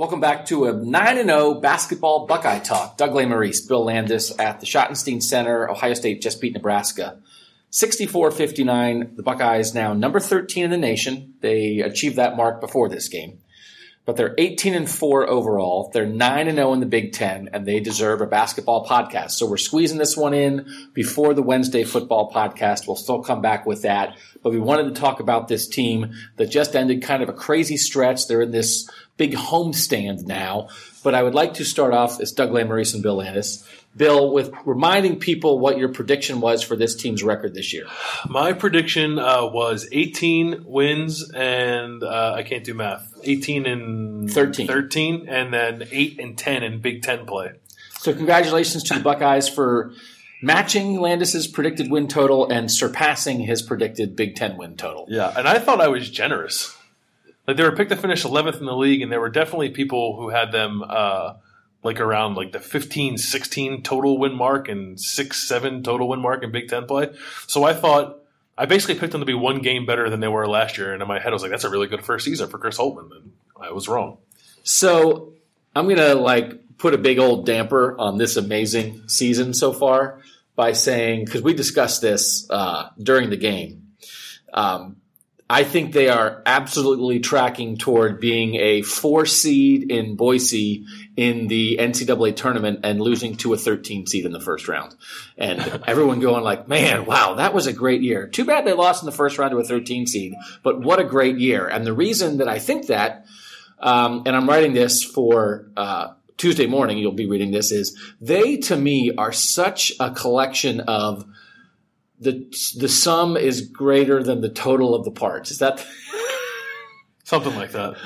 Welcome back to a 9 0 basketball Buckeye Talk. Doug Lesmerises, Bill Landis at the Schottenstein Center. Ohio State just beat Nebraska. 64 59. The Buckeyes now number 13 in the nation. They achieved that mark before this game. But they're 18 and 4 overall. They're 9 and 0 in the Big Ten, and they deserve a basketball podcast. So we're squeezing this one in before the Wednesday football podcast. We'll still come back with that. But we wanted to talk about this team that just ended kind of a crazy stretch. They're in this big homestand now. But I would like to start off as Doug Lesmerises and Bill Landis. Bill, with reminding people what your prediction was for this team's record this year. My prediction uh, was 18 wins, and uh, I can't do math. 18 and 13. 13, and then 8 and 10 in Big Ten play. So, congratulations to the Buckeyes for matching Landis's predicted win total and surpassing his predicted Big Ten win total. Yeah, and I thought I was generous. Like they were picked to finish 11th in the league, and there were definitely people who had them uh, like around like the 15, 16 total win mark and six, seven total win mark in Big Ten play. So I thought I basically picked them to be one game better than they were last year, and in my head I was like, that's a really good first season for Chris Holtmann," and I was wrong. So I'm gonna like put a big old damper on this amazing season so far by saying because we discussed this uh, during the game. Um, I think they are absolutely tracking toward being a four seed in Boise in the NCAA tournament and losing to a 13 seed in the first round. And everyone going like, man, wow, that was a great year. Too bad they lost in the first round to a 13 seed, but what a great year. And the reason that I think that, um, and I'm writing this for, uh, Tuesday morning, you'll be reading this is they to me are such a collection of the the sum is greater than the total of the parts. Is that something like that?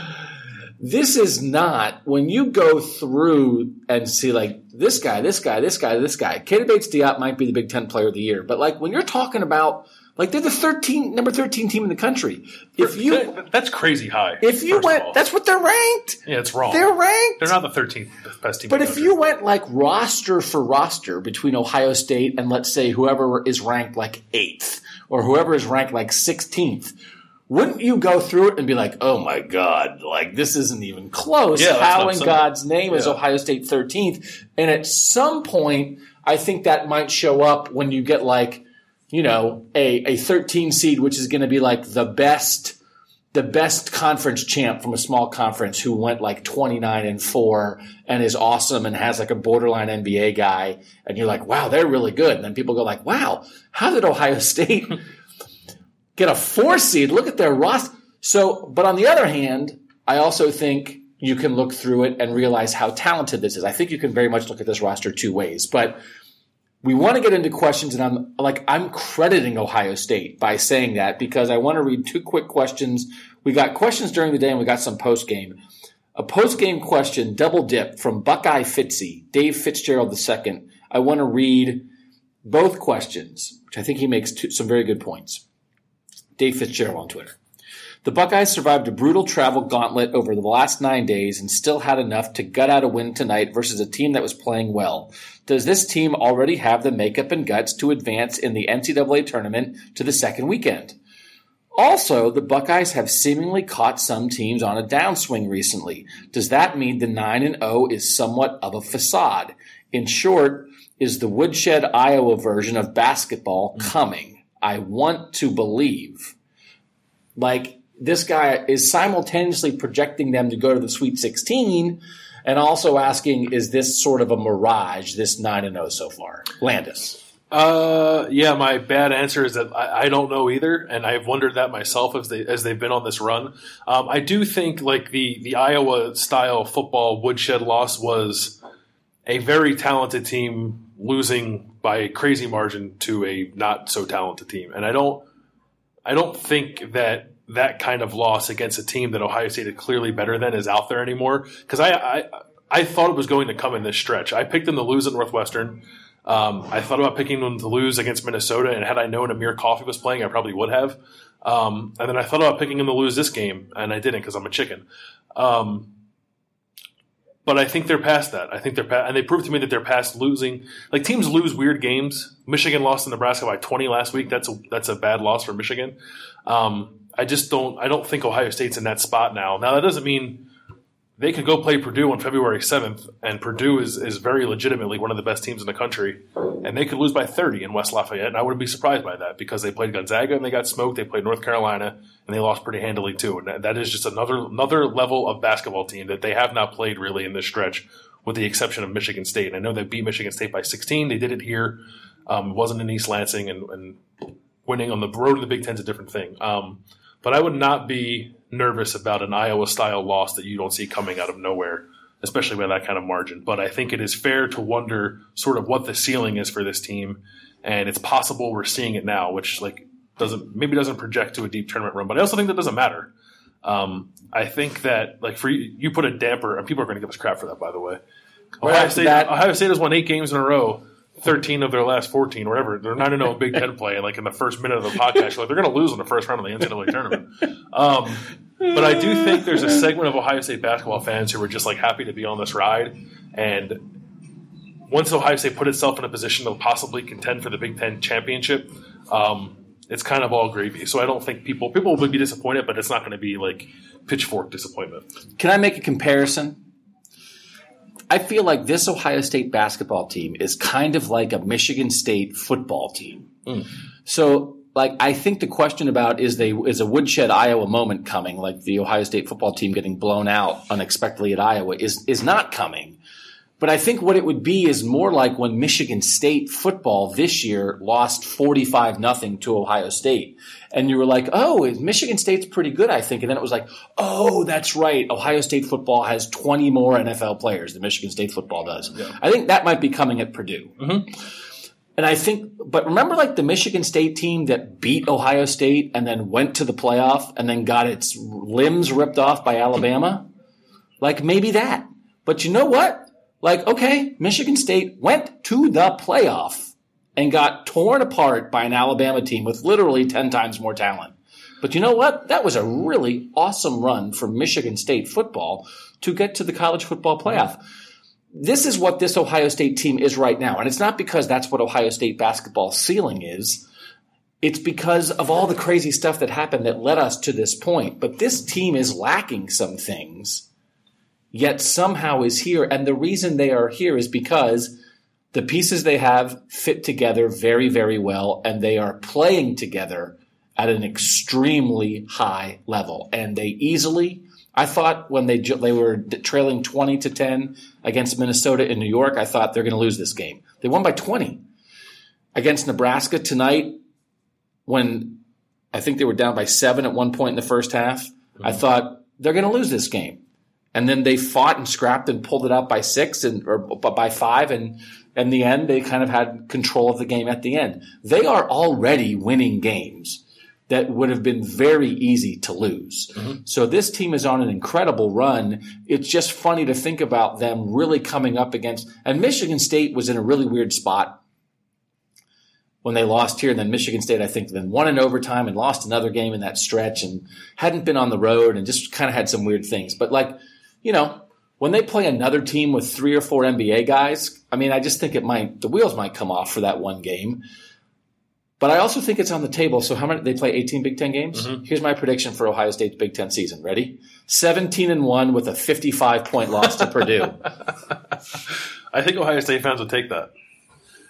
This is not when you go through and see like this guy, this guy, this guy, this guy. Keita Bates Diop might be the Big Ten Player of the Year, but like when you're talking about like they're the 13 number 13 team in the country. If you that's crazy high. If you went that's what they're ranked. Yeah, it's wrong. They're ranked. They're not the 13th best team. But if you went like roster for roster between Ohio State and let's say whoever is ranked like 8th or whoever is ranked like 16th, wouldn't you go through it and be like, "Oh my god, like this isn't even close. Yeah, How in God's name yeah. is Ohio State 13th?" And at some point, I think that might show up when you get like you know, a, a 13 seed, which is going to be like the best, the best conference champ from a small conference who went like 29 and four and is awesome and has like a borderline NBA guy. And you're like, wow, they're really good. And then people go like, wow, how did Ohio State get a four seed? Look at their roster. So, but on the other hand, I also think you can look through it and realize how talented this is. I think you can very much look at this roster two ways, but we want to get into questions, and I'm like, I'm crediting Ohio State by saying that because I want to read two quick questions. We got questions during the day, and we got some post game. A post game question, double dip from Buckeye Fitzy, Dave Fitzgerald II. I want to read both questions, which I think he makes two, some very good points. Dave Fitzgerald on Twitter. The Buckeyes survived a brutal travel gauntlet over the last nine days and still had enough to gut out a win tonight versus a team that was playing well. Does this team already have the makeup and guts to advance in the NCAA tournament to the second weekend? Also, the Buckeyes have seemingly caught some teams on a downswing recently. Does that mean the 9 and 0 is somewhat of a facade? In short, is the Woodshed, Iowa version of basketball coming? I want to believe. Like, this guy is simultaneously projecting them to go to the Sweet 16 and also asking, is this sort of a mirage, this 9 and 0 so far? Landis. Uh, yeah, my bad answer is that I, I, don't know either, and I've wondered that myself as they as they've been on this run. Um, I do think like the the Iowa style football woodshed loss was a very talented team losing by a crazy margin to a not so talented team, and I don't I don't think that that kind of loss against a team that Ohio State is clearly better than is out there anymore. Because I, I, I thought it was going to come in this stretch. I picked them to lose at Northwestern. Um, I thought about picking them to lose against Minnesota, and had I known Amir Coffey was playing, I probably would have. Um, and then I thought about picking them to lose this game, and I didn't because I'm a chicken. Um, but I think they're past that. I think they're past, and they proved to me that they're past losing. Like teams lose weird games. Michigan lost to Nebraska by 20 last week. That's a that's a bad loss for Michigan. Um, I just don't I don't think Ohio State's in that spot now. Now that doesn't mean they could go play Purdue on February 7th, and Purdue is, is very legitimately one of the best teams in the country, and they could lose by 30 in West Lafayette, and I wouldn't be surprised by that because they played Gonzaga and they got smoked. They played North Carolina and they lost pretty handily too, and that, is just another another level of basketball team that they have not played really in this stretch, with the exception of Michigan State. And I know they beat Michigan State by 16. They did it here. Um, it wasn't in East Lansing, and, and, winning on the road in the Big Ten is a different thing. Um, but I would not be nervous about an Iowa style loss that you don't see coming out of nowhere, especially by that kind of margin. But I think it is fair to wonder sort of what the ceiling is for this team. And it's possible we're seeing it now, which like doesn't maybe doesn't project to a deep tournament run. But I also think that doesn't matter. Um, I think that like for you, you put a damper, and people are going to give us crap for that, by the way. Ohio State, Ohio State has won eight games in a row 13 of their last 14, whatever. They're not in a Big Ten play. Like in the first minute of the podcast, like they're going to lose in the first round of the NCAA tournament. Um, but I do think there's a segment of Ohio State basketball fans who were just like happy to be on this ride. And once Ohio State put itself in a position to possibly contend for the Big Ten championship, um, it's kind of all gravy. So I don't think people people would be disappointed, but it's not going to be like pitchfork disappointment. Can I make a comparison? I feel like this Ohio State basketball team is kind of like a Michigan State football team. Mm. So, like, I think the question about is they is a woodshed Iowa moment coming, like the Ohio State football team getting blown out unexpectedly at Iowa, is is not coming. But I think what it would be is more like when Michigan State football this year lost 45 nothing to Ohio State. And you were like, oh, Michigan State's pretty good, I think. And then it was like, oh, that's right. Ohio State football has 20 more NFL players than Michigan State football does. Yeah. I think that might be coming at Purdue. Mm-hmm. And I think, but remember like the Michigan State team that beat Ohio State and then went to the playoff and then got its limbs ripped off by Alabama? Like maybe that. But you know what? Like, okay, Michigan State went to the playoff and got torn apart by an Alabama team with literally 10 times more talent. But you know what? That was a really awesome run for Michigan State football to get to the college football playoff. This is what this Ohio State team is right now. And it's not because that's what Ohio State basketball ceiling is. It's because of all the crazy stuff that happened that led us to this point. But this team is lacking some things yet somehow is here. And the reason they are here is because the pieces they have fit together very, very well, and they are playing together at an extremely high level. And they easily, I thought when they they were trailing twenty to ten against Minnesota in New York, I thought they're going to lose this game. They won by twenty against Nebraska tonight. When I think they were down by seven at one point in the first half, mm-hmm. I thought they're going to lose this game and then they fought and scrapped and pulled it out by six and or by five and in the end they kind of had control of the game at the end they are already winning games that would have been very easy to lose mm-hmm. so this team is on an incredible run it's just funny to think about them really coming up against and michigan state was in a really weird spot when they lost here. And then Michigan State, I think, then won in overtime and lost another game in that stretch and hadn't been on the road and just kind of had some weird things. But like you know, when they play another team with three or four NBA guys, I mean, I just think it might, the wheels might come off for that one game. But I also think it's on the table. So how many, they play 18 Big Ten games? Mm-hmm. Here's my prediction for Ohio State's Big Ten season. Ready? 17 and 1 with a 55 point loss to Purdue. I think Ohio State fans would take that.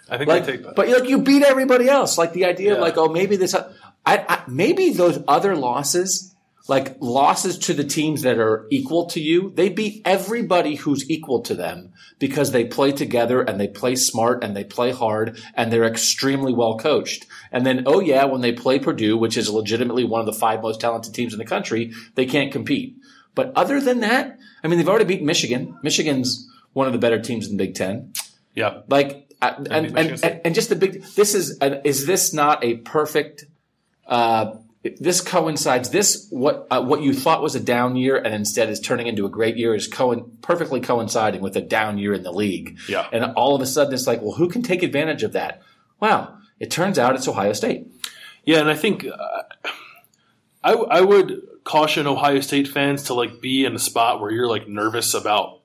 I think like, they take that. But like you beat everybody else. Like the idea yeah. of like, oh, maybe this, I, I, maybe those other losses like losses to the teams that are equal to you, they beat everybody who's equal to them because they play together and they play smart and they play hard and they're extremely well coached. And then, oh yeah, when they play Purdue, which is legitimately one of the five most talented teams in the country, they can't compete. But other than that, I mean, they've already beaten Michigan. Michigan's one of the better teams in the Big Ten. Yeah. Like, and, and, and, and, just the big, this is, is this not a perfect, uh, this coincides. This what uh, what you thought was a down year and instead is turning into a great year is co- perfectly coinciding with a down year in the league. Yeah, and all of a sudden it's like, well, who can take advantage of that? Wow, it turns out it's Ohio State. Yeah, and I think uh, I I would caution Ohio State fans to like be in a spot where you're like nervous about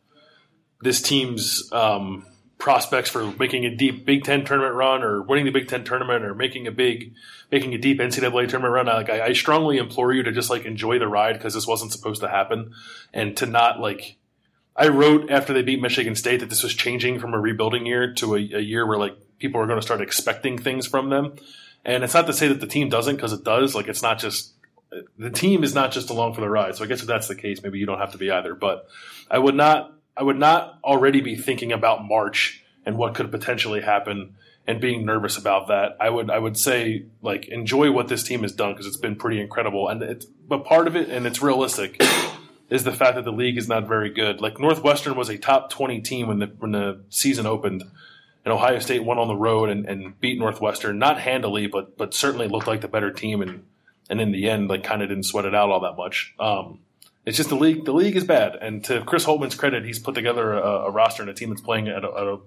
this team's um, prospects for making a deep Big Ten tournament run or winning the Big Ten tournament or making a big making a deep NCAA tournament run. Like I, I strongly implore you to just like enjoy the ride because this wasn't supposed to happen, and to not like I wrote after they beat Michigan State that this was changing from a rebuilding year to a, a year where like people are going to start expecting things from them. And it's not to say that the team doesn't because it does. Like it's not just the team is not just along for the ride. So I guess if that's the case, maybe you don't have to be either. But I would not I would not already be thinking about March and what could potentially happen and being nervous about that. I would I would say like enjoy what this team has done because it's been pretty incredible. And it's but part of it and it's realistic is the fact that the league is not very good. Like Northwestern was a top twenty team when the when the season opened. And Ohio State went on the road and, and beat Northwestern, not handily, but but certainly looked like the better team and and in the end, like kind of didn't sweat it out all that much. Um, it's just the league. The league is bad, and to Chris Holtmann's credit, he's put together a, a roster and a team that's playing at a, at a,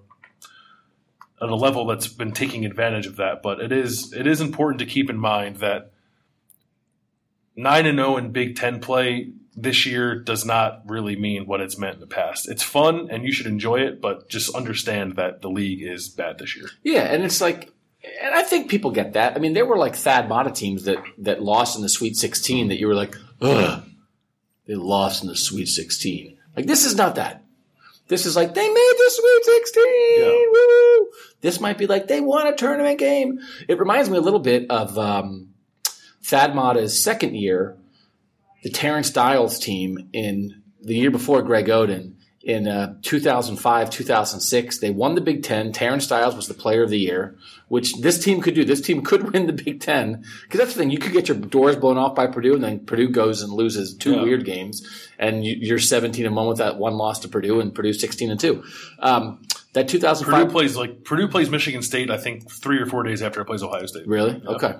at a level that's been taking advantage of that. But it is it is important to keep in mind that nine and zero in Big Ten play this year does not really mean what it's meant in the past. It's fun and you should enjoy it, but just understand that the league is bad this year. Yeah, and it's like and I think people get that. I mean, there were like Thad Matta teams that that lost in the Sweet 16 that you were like, ugh, they lost in the Sweet 16. Like this is not that. This is like they made the Sweet 16. Yeah. Woo! This might be like they won a tournament game. It reminds me a little bit of um, Thad Matta's second year, the Terence Dials team in the year before Greg Oden in uh, 2005, 2006. They won the Big Ten. Terence Dials was the player of the year, which this team could do. This team could win the Big Ten because that's the thing. You could get your doors blown off by Purdue, and then Purdue goes and loses two yeah. weird games, and you, are 17 and one with that one loss to Purdue, and Purdue 16 and two. Um, that 2005 Purdue plays like Purdue plays Michigan State. I think three or four days after it plays Ohio State. Really? Yeah. Okay.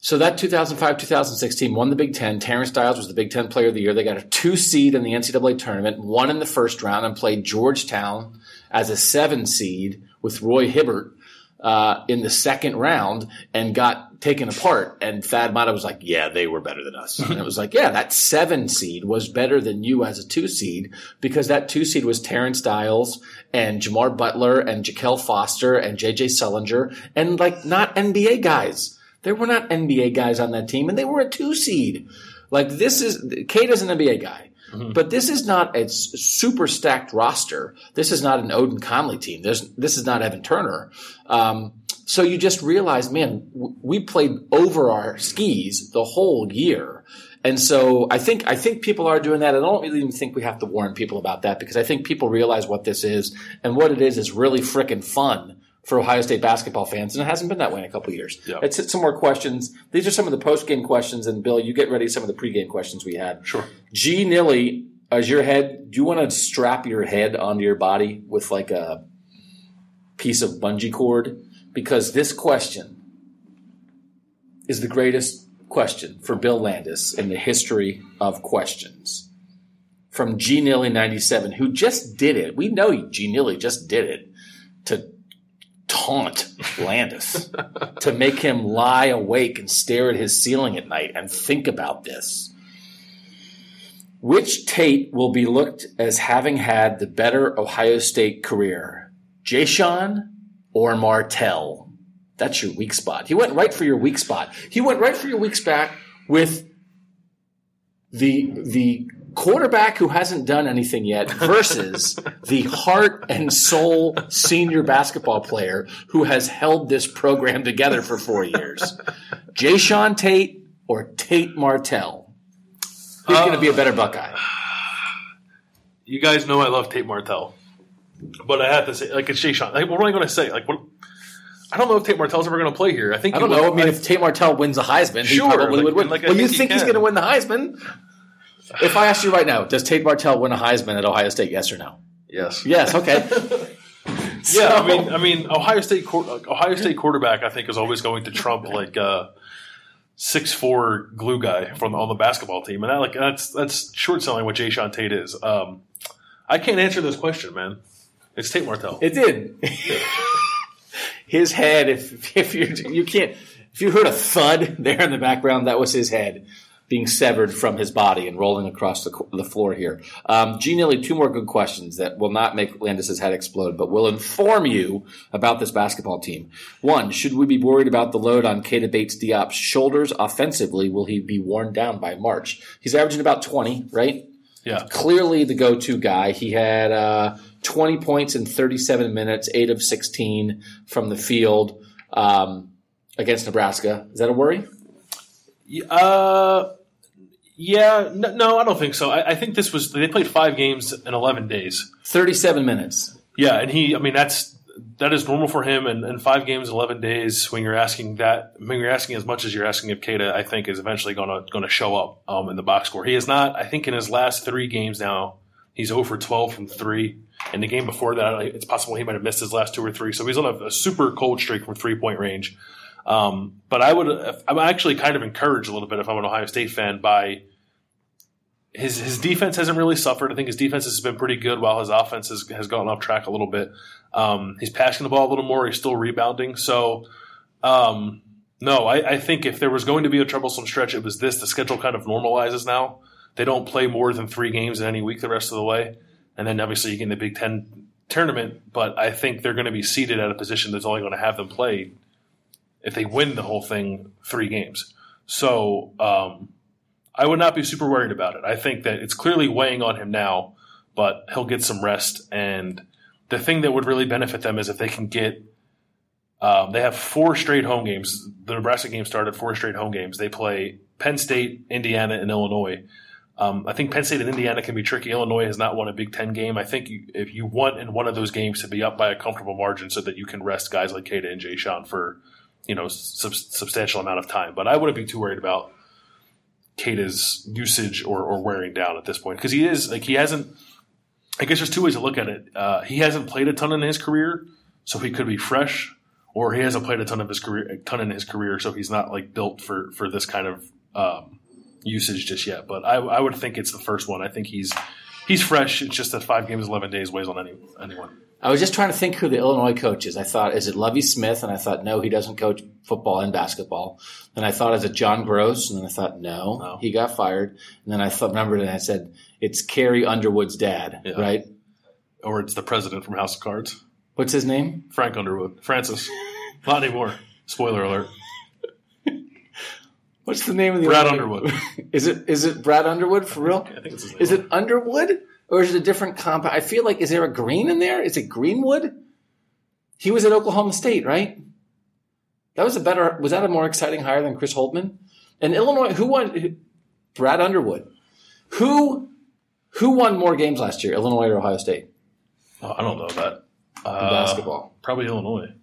So that 2005-2016 won the Big Ten. Terence Dials was the Big Ten Player of the Year. They got a two seed in the NCAA tournament, won in the first round, and played Georgetown as a seven seed with Roy Hibbert uh, in the second round and got taken apart. And Thad Matta was like, "Yeah, they were better than us." and it was like, "Yeah, that seven seed was better than you as a two seed because that two seed was Terence Dials and Jamar Butler and Je'Kel Foster and J.J. Sullinger and like not NBA guys." There were not NBA guys on that team, and they were a two seed. Like this is Keita is an NBA guy, mm-hmm. but this is not a super stacked roster. This is not an Oden Conley team. There's, this is not Evan Turner. Um, so you just realize, man, we played over our skis the whole year. And so I think I think people are doing that. I don't really even think we have to warn people about that because I think people realize what this is and what it is is really freaking fun for Ohio State basketball fans, and it hasn't been that way in a couple years. Yep. Let's hit some more questions. These are some of the post game questions, and Bill, you get ready some of the pregame questions we had. Sure. G Nilly, as your head, do you want to strap your head onto your body with like a piece of bungee cord? Because this question is the greatest question for Bill Landis in the history of questions. From G Nilly 97, who just did it. We know G Nilly just did it to taunt Landis to make him lie awake and stare at his ceiling at night and think about this. Which Tate will be looked as having had the better Ohio State career? Jae'Sean or Martell? That's your weak spot. He went right for your weak spot. He went right for your weak spot with the the quarterback who hasn't done anything yet versus the heart and soul senior basketball player who has held this program together for four years. Jae'Sean Tate or Tate Martell? Who's uh, going to be a better Buckeye? You guys know I love Tate Martell, but I have to say, like, it's Jae'Sean. Like, what am I going to say? Like, what? I don't know if Tate Martell's ever going to play here. I think I don't know. I mean, if Tate Martell wins the Heisman, sure, he probably like, would win. Like, well, you think he's going to win the Heisman? If I ask you right now, does Tate Martell win a Heisman at Ohio State? Yes or no? Yes. Yes. Okay. so, yeah, I mean, I mean, Ohio State, Ohio State quarterback, I think, is always going to trump like uh, six four glue guy from on the basketball team, and that, like that's that's short selling what Jae'Sean Tate is. Um, I can't answer this question, man. It's Tate Martell. It did. his head. If if you you can't if you heard a thud there in the background, that was his head being severed from his body and rolling across the, the floor here. Um, G. Nilly, two more good questions that will not make Landis's head explode, but will inform you about this basketball team. One, should we be worried about the load on Keita Bates Diop's shoulders offensively? Will he be worn down by March? He's averaging about 20, right? Yeah. Clearly the go-to guy. He had uh, 20 points in 37 minutes, 8 of 16 from the field um, against Nebraska. Is that a worry? Uh, yeah, no, no, I don't think so. I, I think this was they played five games in 11 days. 37 minutes. Yeah, and he, I mean, that's that is normal for him. And, and five games, 11 days, when you're asking that, when you're asking as much as you're asking of Keita, I think is eventually going to going to show up um, in the box score. He is not. I think in his last three games now, he's over 12 from three. And the game before that, it's possible he might have missed his last two or three. So he's on a, a super cold streak from three point range. Um, but I would, I'm actually kind of encouraged a little bit if I'm an Ohio State fan by his his defense hasn't really suffered. I think his defense has been pretty good, while his offense has, has gone off track a little bit. Um, he's passing the ball a little more. He's still rebounding. So, um, no, I, I, think if there was going to be a troublesome stretch, it was this. The schedule kind of normalizes now. They don't play more than three games in any week the rest of the way, and then obviously you get in the Big Ten tournament. But I think they're going to be seated at a position that's only going to have them play if they win the whole thing three games. So um, I would not be super worried about it. I think that it's clearly weighing on him now, but he'll get some rest. And the thing that would really benefit them is if they can get. Um, they have four straight home games. The Nebraska game started four straight home games. They play Penn State, Indiana, and Illinois. Um, I think Penn State and Indiana can be tricky. Illinois has not won a Big Ten game. I think you, if you want in one of those games to be up by a comfortable margin, so that you can rest guys like Keita and Jae'Sean for you know sub- substantial amount of time. But I wouldn't be too worried about Keita's usage or, or wearing down at this point because he is like he hasn't. I guess there's two ways to look at it. Uh, he hasn't played a ton in his career, so he could be fresh, or he hasn't played a ton of his career, a ton in his career, so he's not like built for for this kind of um, usage just yet. But I, I would think it's the first one. I think he's he's fresh. It's just that five games, eleven days weighs on any, anyone. I was just trying to think who the Illinois coach is. I thought, is it Lovie Smith? And I thought, no, he doesn't coach football and basketball. Then I thought, is it John Groce? And then I thought, no, no. he got fired. And then I thought, remembered and I said, it's Carrie Underwood's dad, yeah. right? Or it's the president from House of Cards. What's his name? Frank Underwood. Francis. Not anymore. Spoiler alert. What's the name of the Brad Underwood? is it is it Brad Underwood for real? I think it's his name. Is it Underwood? Or is it a different compound? I feel like, is there a green in there? Is it Greenwood? He was at Oklahoma State, right? That was a better, was that a more exciting hire than Chris Holtmann? And Illinois, who won? Brad Underwood. Who, who won more games last year, Illinois or Ohio State? Oh, I don't know that. Uh, basketball. Probably Illinois.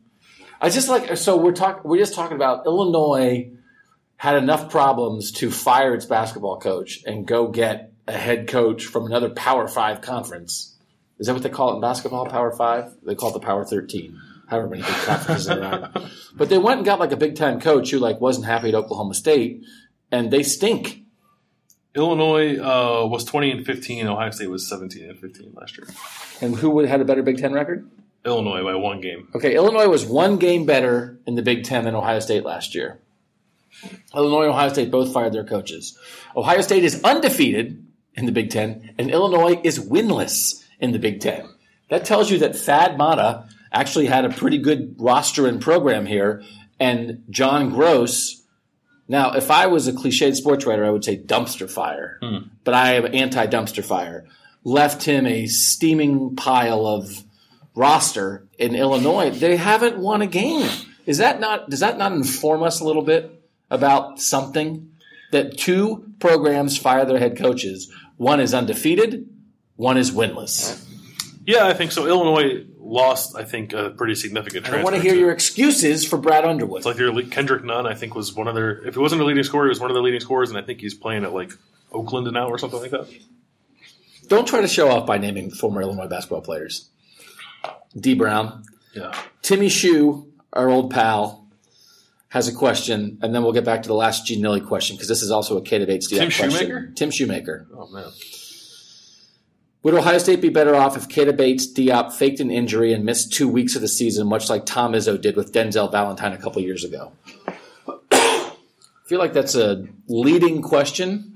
I just like, so we're talking, we're just talking about Illinois had enough problems to fire its basketball coach and go get a head coach from another Power Five conference. Is that what they call it in basketball? Power Five? They call it the Power Thirteen. However many big conferences there are. But they went and got like a big time coach who like wasn't happy at Oklahoma State, and they stink. Illinois uh, was twenty and fifteen. Ohio State was seventeen and fifteen last year. And who would had a better Big Ten record? Illinois by one game. Okay, Illinois was one game better in the Big Ten than Ohio State last year. Illinois and Ohio State both fired their coaches. Ohio State is undefeated in the Big Ten, and Illinois is winless in the Big Ten. That tells you that Thad Matta actually had a pretty good roster and program here, and John Groce. Now, if I was a cliched sports writer, I would say dumpster fire, hmm. but I am anti dumpster fire. Left him a steaming pile of roster in Illinois. They haven't won a game. Is that not? Does that not inform us a little bit about something? That two programs fire their head coaches one is undefeated, one is winless. Yeah, I think so. Illinois lost, I think, a pretty significant. I want to hear your excuses for Brad Underwood. It's like your Kendrick Nunn, I think, was one of their. If it wasn't a leading scorer, he was one of their leading scorers, and I think he's playing at like Oakland now or something like that. Don't try to show off by naming former Illinois basketball players. Dee Brown, yeah, Timmy Shu, our old pal, has a question, and then we'll get back to the last G Nilly question because this is also a K Bates Tim question. Shoemaker? Tim Shoemaker. Oh man. Would Ohio State be better off if Keita Bates Diop faked an injury and missed two weeks of the season, much like Tom Izzo did with Denzel Valentine a couple years ago? I feel like that's a leading question,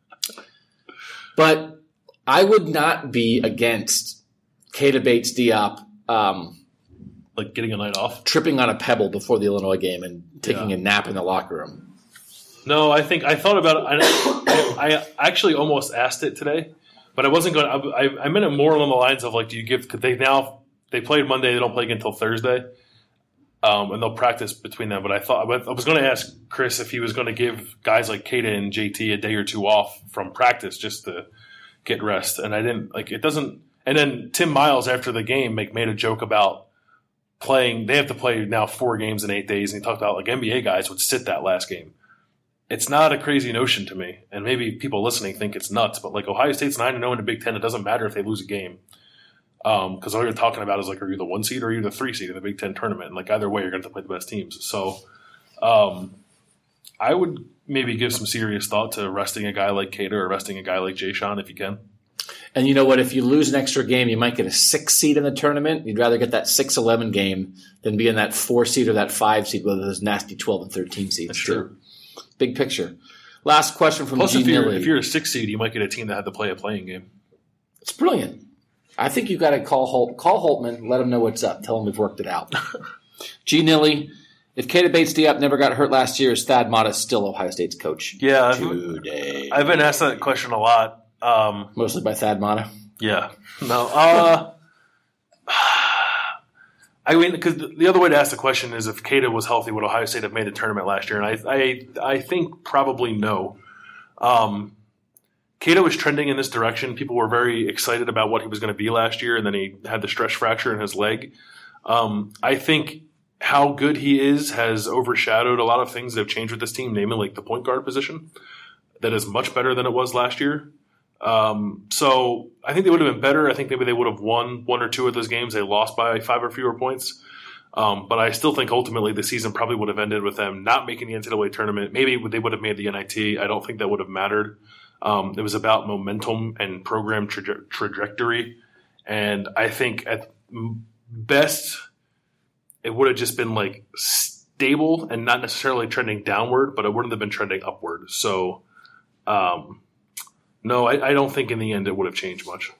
but I would not be against Keita Bates Diop um, like getting a night off, tripping on a pebble before the Illinois game and taking yeah. a nap in the locker room. No, I think I thought about it. I, I actually almost asked it today, but I wasn't going. to I, I meant it more along the lines of like, do you give? Because they now they played Monday. They don't play again until Thursday, um, and they'll practice between them. But I thought I was going to ask Chris if he was going to give guys like Keita and JT a day or two off from practice just to get rest, and I didn't. Like it doesn't. And then Tim Miles after the game make, made a joke about playing. They have to play now four games in eight days, and he talked about like NBA guys would sit that last game. It's not a crazy notion to me, and maybe people listening think it's nuts. But like Ohio State's nine and zero in the Big Ten, it doesn't matter if they lose a game because um, all you're talking about is like, are you the one seed or are you the three seed in the Big Ten tournament? And like either way, you're going to play the best teams. So, um, I would maybe give some serious thought to resting a guy like Keita or resting a guy like Jae'Sean if you can. And you know what? If you lose an extra game, you might get a six seed in the tournament. You'd rather get that 6 11 game than be in that four seed or that five seed with those nasty 12 and 13 seeds. That's true. Big picture. Last question from Plus, G if you're, Nilly. if you're a six seed, you might get a team that had to play a playing game. It's brilliant. I think you've got to call Holt, call Holtmann, let him know what's up, tell him we've worked it out. G Nilly, if Keita Bates Diop never got hurt last year, is Thad Matta still Ohio State's coach? Yeah. I've been asked that question a lot. Um, Mostly by Thad Matta. yeah, no. Uh, I mean, because the other way to ask the question is if Keita was healthy, would Ohio State have made the tournament last year? And I, I, I think probably no. Um, Keita was trending in this direction. People were very excited about what he was going to be last year, and then he had the stress fracture in his leg. Um, I think how good he is has overshadowed a lot of things that have changed with this team, namely like the point guard position. That is much better than it was last year. Um, so I think they would have been better. I think maybe they would have won one or two of those games. They lost by five or fewer points. Um, but I still think ultimately the season probably would have ended with them not making the NCAA tournament. Maybe they would have made the NIT. I don't think that would have mattered. Um, it was about momentum and program traje- trajectory. And I think at best, it would have just been like stable and not necessarily trending downward, but it wouldn't have been trending upward. So, um, no, I, I, don't think in the end it would have changed much.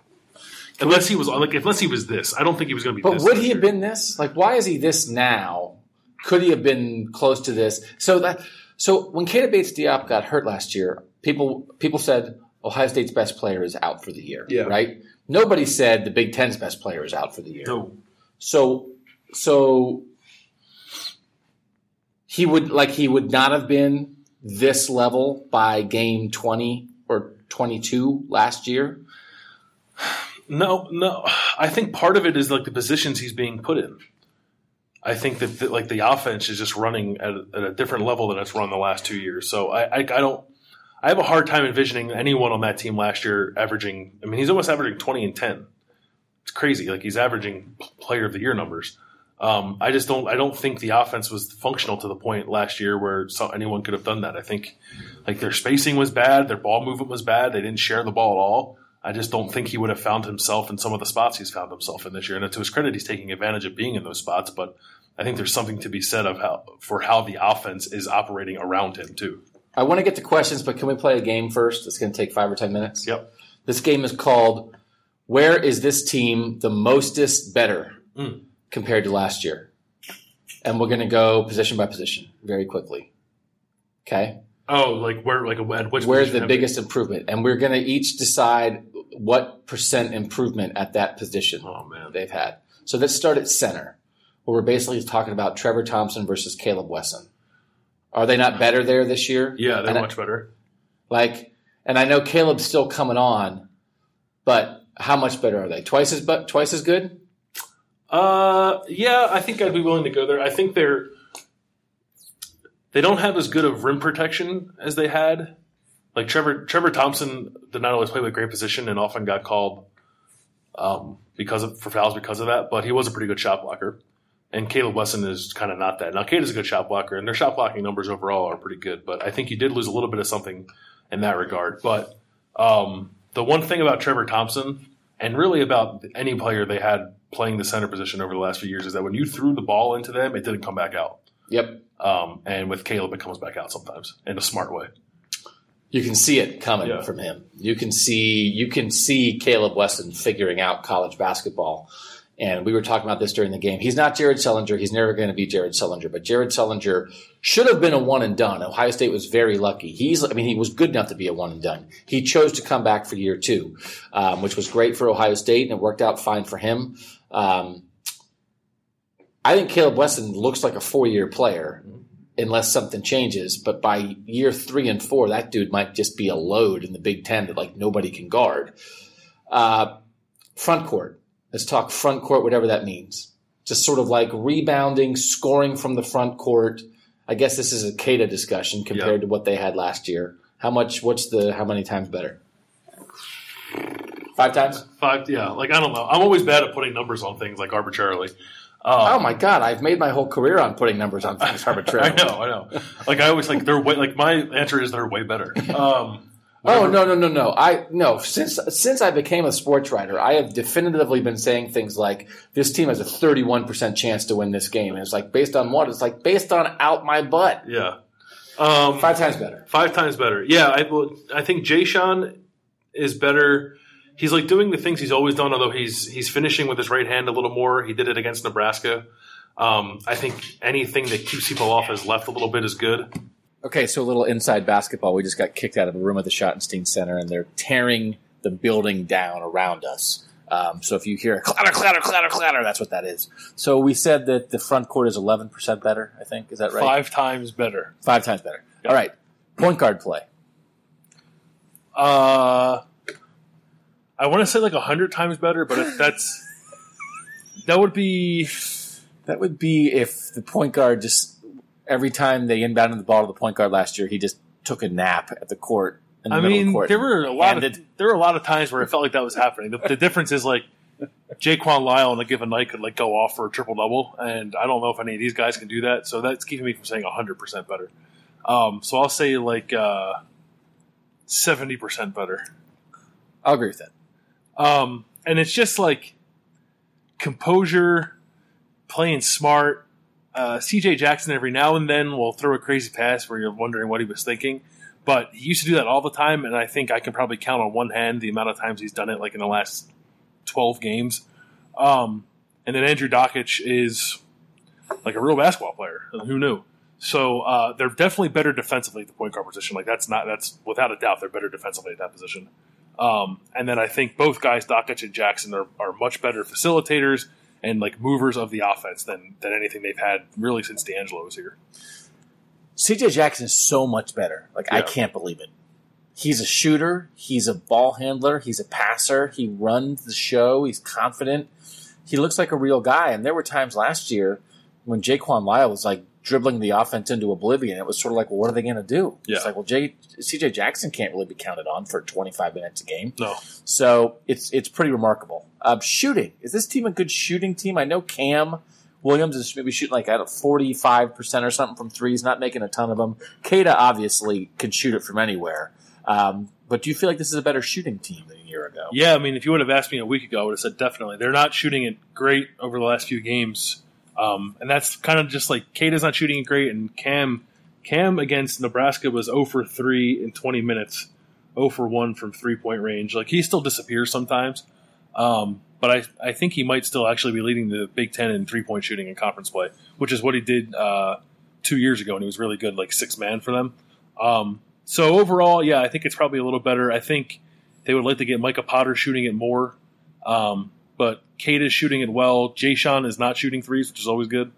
Unless he was like, unless he was this, I don't think he was going to be. But would he have been this? Like, why is he this now? Could he have been close to this? So that so when Keita Bates Diop got hurt last year, people people said Ohio State's best player is out for the year. Yeah. Right. Nobody said the Big Ten's best player is out for the year. No. So so he would like he would not have been this level by game twenty or twenty two last year. No, no. I think part of it is like the positions he's being put in. I think that, that like the offense is just running at a, at a, different level than it's run the last two years. So I, I, I don't. I have a hard time envisioning anyone on that team last year averaging. I mean, he's almost averaging twenty and ten. It's crazy. Like he's averaging player of the year numbers. Um, I just don't. I don't think the offense was functional to the point last year where anyone could have done that. I think like their spacing was bad, their ball movement was bad. They didn't share the ball at all. I just don't think he would have found himself in some of the spots he's found himself in this year. And to his credit, he's taking advantage of being in those spots. But I think there's something to be said of how for how the offense is operating around him too. I want to get to questions, but can we play a game first? It's going to take five or ten minutes. Yep. This game is called "Where is this team the mostest better mm. Compared to last year?" And we're going to go position by position very quickly. Okay. Oh, like where, like at which where's the biggest improvement, and we're going to each decide what percent improvement at that position oh, man. they've had. So let's start at center, where we're basically talking about Trevor Thompson versus Caleb Wesson. Are they not better there this year? Yeah, they're and much better. Like, and I know Caleb's still coming on, but how much better are they? Twice as but twice as good? Uh, yeah, I think I'd be willing to go there. I think they're they don't have as good of rim protection as they had. Like Trevor Trevor Thompson did not always play with great position and often got called um, because of for fouls because of that, but he was a pretty good shot blocker. And Caleb Wesson is kind of not that. Now, Keita is a good shot blocker, and their shot blocking numbers overall are pretty good. But I think you did lose a little bit of something in that regard. But um, the one thing about Trevor Thompson, and really about any player they had playing the center position over the last few years, is that when you threw the ball into them, it didn't come back out. Yep. Um, and with Caleb, it comes back out sometimes in a smart way. You can see it coming Yeah. from him. You can see you can see Caleb Wesson figuring out college basketball, And we were talking about this during the game. He's not Jared Sullinger. He's never going to be Jared Sullinger, but Jared Sullinger should have been a one and done. Ohio State was very lucky. He's, I mean, he was good enough to be a one and done. He chose to come back for year two, um, which was great for Ohio State and it worked out fine for him. Um, I think Caleb Wesson looks like a four year player unless something changes. But by year three and four, that dude might just be a load in the Big Ten that like nobody can guard. Uh, front court. Let's talk front court, whatever that means. Just sort of like rebounding, scoring from the front court. I guess this is a Keita discussion compared Yep. to what they had last year. How much? What's the? How many times better? Five times. Five, yeah. Like I don't know. I'm always bad at putting numbers on things like arbitrarily. Um, Oh my god! I've made my whole career on putting numbers on things arbitrarily. I know, I know. Like I always like they're way, like my answer is they're way better. Um, Oh no no no no! I no since since I became a sports writer, I have definitively been saying things like this team has a thirty one percent chance to win this game, and it's like based on what? It's like based on out my butt. yeah. Um, Five times better. Five times better. Yeah, I, will- I think Jae'Sean is better. He's like doing the things he's always done, although he's he's finishing with his right hand a little more. He did it against Nebraska. Um, I think anything that keeps people off his left a little bit is good. Okay, so a little inside basketball. We just got kicked out of a room at the Schottenstein Center, and they're tearing the building down around us. Um, so if you hear a clatter, clatter, clatter, clatter, that's what that is. So we said that the front court is eleven percent better. I think is that right? Five times better. Five times better. All right, point guard play. Uh, I want to say like a hundred times better, but if that's that would be That would be if the point guard just every time they inbounded the ball to the point guard last year, he just took a nap at the court. In the I the mean, court there were a lot of there were a lot of times where it felt like that was happening. The, the difference is like Jaquan Lyle on a given night could like go off for a triple double, and I don't know if any of these guys can do that. So that's keeping me from saying hundred percent better. Um, so I'll say like uh, seventy percent better. I'll agree with that. Um, and it's just like composure, playing smart. Uh, CJ Jackson every now and then will throw a crazy pass where you're wondering what he was thinking, but he used to do that all the time. And I think I can probably count on one hand the amount of times he's done it, like in the last twelve games. Um, and then Andrew Dakich is like a real basketball player. Who knew? So uh, they're definitely better defensively at the point guard position. Like that's not that's without a doubt they're better defensively at that position. Um, and then I think both guys, Dakich and Jackson, are, are much better facilitators and like movers of the offense than than anything they've had really since D'Angelo was here. CJ Jackson is so much better. Like I can't believe it. He's a shooter. He's a ball handler. He's a passer. He runs the show. He's confident. He looks like a real guy. And there were times last year when Jaquan Lyle was like dribbling the offense into oblivion. It was sort of like, well, what are they going to do? Yeah. It's like, well, J- CJ Jackson can't really be counted on for 25 minutes a game. No, So it's it's pretty remarkable. Um, shooting is this team a good shooting team? I know Cam Williams is maybe shooting like at forty five percent or something from threes, not making a ton of them. Keita obviously can shoot it from anywhere. Um, but do you feel like this is a better shooting team than a year ago? Yeah, I mean, if you would have asked me a week ago, I would have said definitely. They're not shooting it great over the last few games, um, and that's kind of just like Keita's not shooting great, and Cam Cam against Nebraska was 0 for three in 20 minutes, 0 for one from three point range. Like he still disappears sometimes, um, but I I think he might still actually be leading the Big Ten in three point shooting in conference play, which is what he did uh, two years ago, and he was really good, like six man for them. Um, so overall, yeah, I think it's probably a little better. I think they would like to get Micah Potter shooting it more. Um, but Keita is shooting it well. Jae'Sean is not shooting threes, which is always good.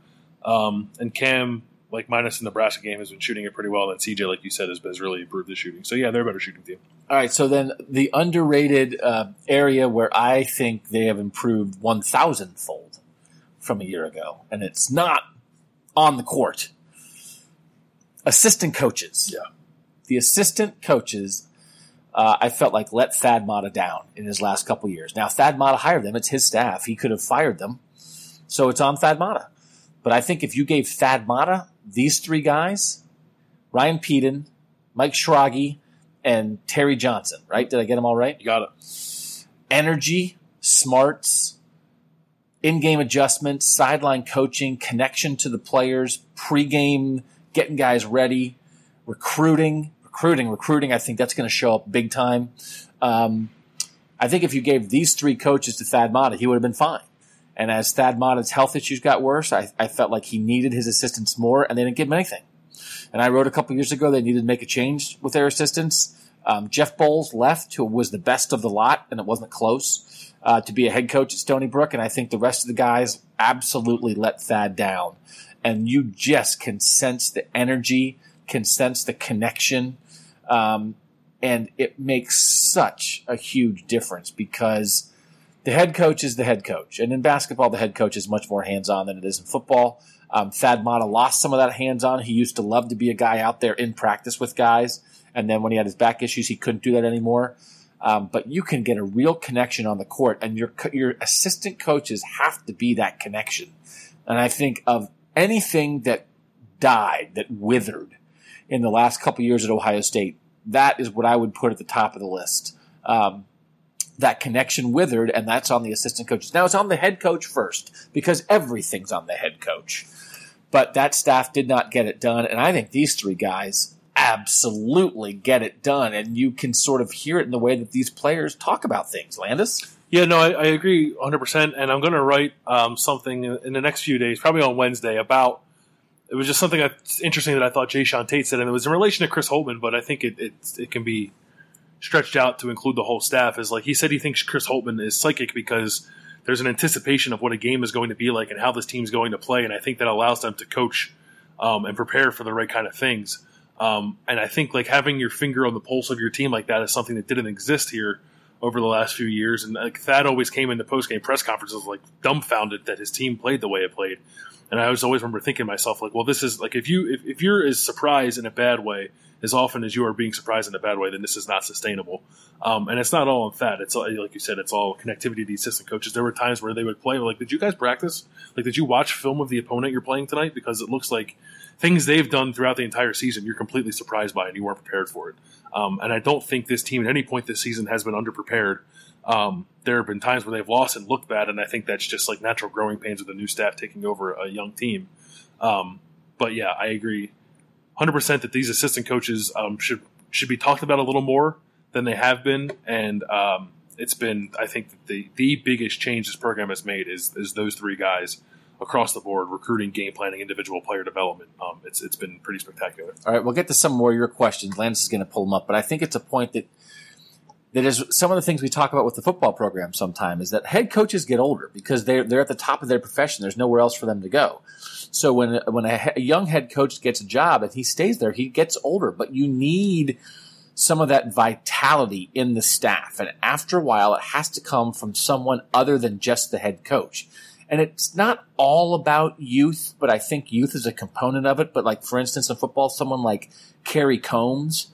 Um, and Cam, like minus the Nebraska game, has been shooting it pretty well. And CJ, like you said, has, has really improved the shooting. So yeah, they're a better shooting team. All right. So then the underrated uh, area where I think they have improved one thousand fold from a year ago, and it's not on the court. Assistant coaches. Yeah. The assistant coaches, uh, I felt like let Thad Matta down in his last couple years. Now Thad Matta hired them; it's his staff. He could have fired them, so it's on Thad Matta. But I think if you gave Thad Matta these three guys, Ryan Pedon, Mike Schrage, and Terry Johnson, right? Did I get them all right? You got it. Energy, smarts, in-game adjustments, sideline coaching, connection to the players, pre-game getting guys ready, recruiting, recruiting, recruiting. I think that's going to show up big time. Um, I think if you gave these three coaches to Thad Matta, he would have been fine. And as Thad Matta's health issues got worse, I, I felt like he needed his assistants more, and they didn't give him anything. And I wrote a couple years ago they needed to make a change with their assistants. Um, Jeff Boals left, who was the best of the lot, and it wasn't close, uh, to be a head coach at Stony Brook. And I think the rest of the guys absolutely let Thad down. And you just can sense the energy, can sense the connection. Um, and it makes such a huge difference because the head coach is the head coach. And in basketball, the head coach is much more hands on than it is in football. Um, Thad Matta lost some of that hands on. He used to love to be a guy out there in practice with guys. And then when he had his back issues, he couldn't do that anymore. Um, but you can get a real connection on the court, and your your assistant coaches have to be that connection. And I think of anything that died, that withered in the last couple years at Ohio State, that is what I would put at the top of the list. Um, that connection withered, and that's on the assistant coaches. Now it's on the head coach first because everything's on the head coach. But that staff did not get it done, and I think these three guys absolutely get it done. And you can sort of hear it in the way that these players talk about things. Landis? Yeah, no, I, I agree 100%. And I'm going to write um, something in the next few days, probably on Wednesday, about it was just something that's interesting that I thought Jae'Sean Tate said, and it was in relation to Chris Holtmann, but I think it, it, it can be stretched out to include the whole staff. Is like he said he thinks Chris Holtmann is psychic because there's an anticipation of what a game is going to be like and how this team's going to play, and I think that allows them to coach um, and prepare for the right kind of things. Um, and I think like having your finger on the pulse of your team like that is something that didn't exist here over the last few years. And like Thad always came into post game press conferences like dumbfounded that his team played the way it played. And I was always remember thinking to myself like, well, this is like if you if, if you're as surprised in a bad way as often as you are being surprised in a bad way, then this is not sustainable. Um, and it's not all in Thad. It's like you said, it's all connectivity to the assistant coaches. There were times where they would play like, did you guys practice? Like, did you watch film of the opponent you're playing tonight? Because it looks like things they've done throughout the entire season, you're completely surprised by and you weren't prepared for it. Um, and I don't think this team at any point this season has been underprepared. Um, there have been times where they've lost and looked bad, and I think that's just like natural growing pains with a new staff taking over a young team. Um, but yeah, I agree 100% that these assistant coaches um, should should be talked about a little more than they have been, and um, it's been I think the the biggest change this program has made is is those three guys across the board, recruiting, game planning, individual player development. Um, it's it's been pretty spectacular. All right, we'll get to some more of your questions. Lance is going to pull them up, but I think it's a point that that is some of the things we talk about with the football program. Sometimes is that head coaches get older because they're they're at the top of their profession. There's nowhere else for them to go. So when when a, a young head coach gets a job and he stays there, he gets older. But you need some of that vitality in the staff, and after a while, it has to come from someone other than just the head coach. And it's not all about youth, but I think youth is a component of it. But like, for instance, in football, someone like Kerry Coombs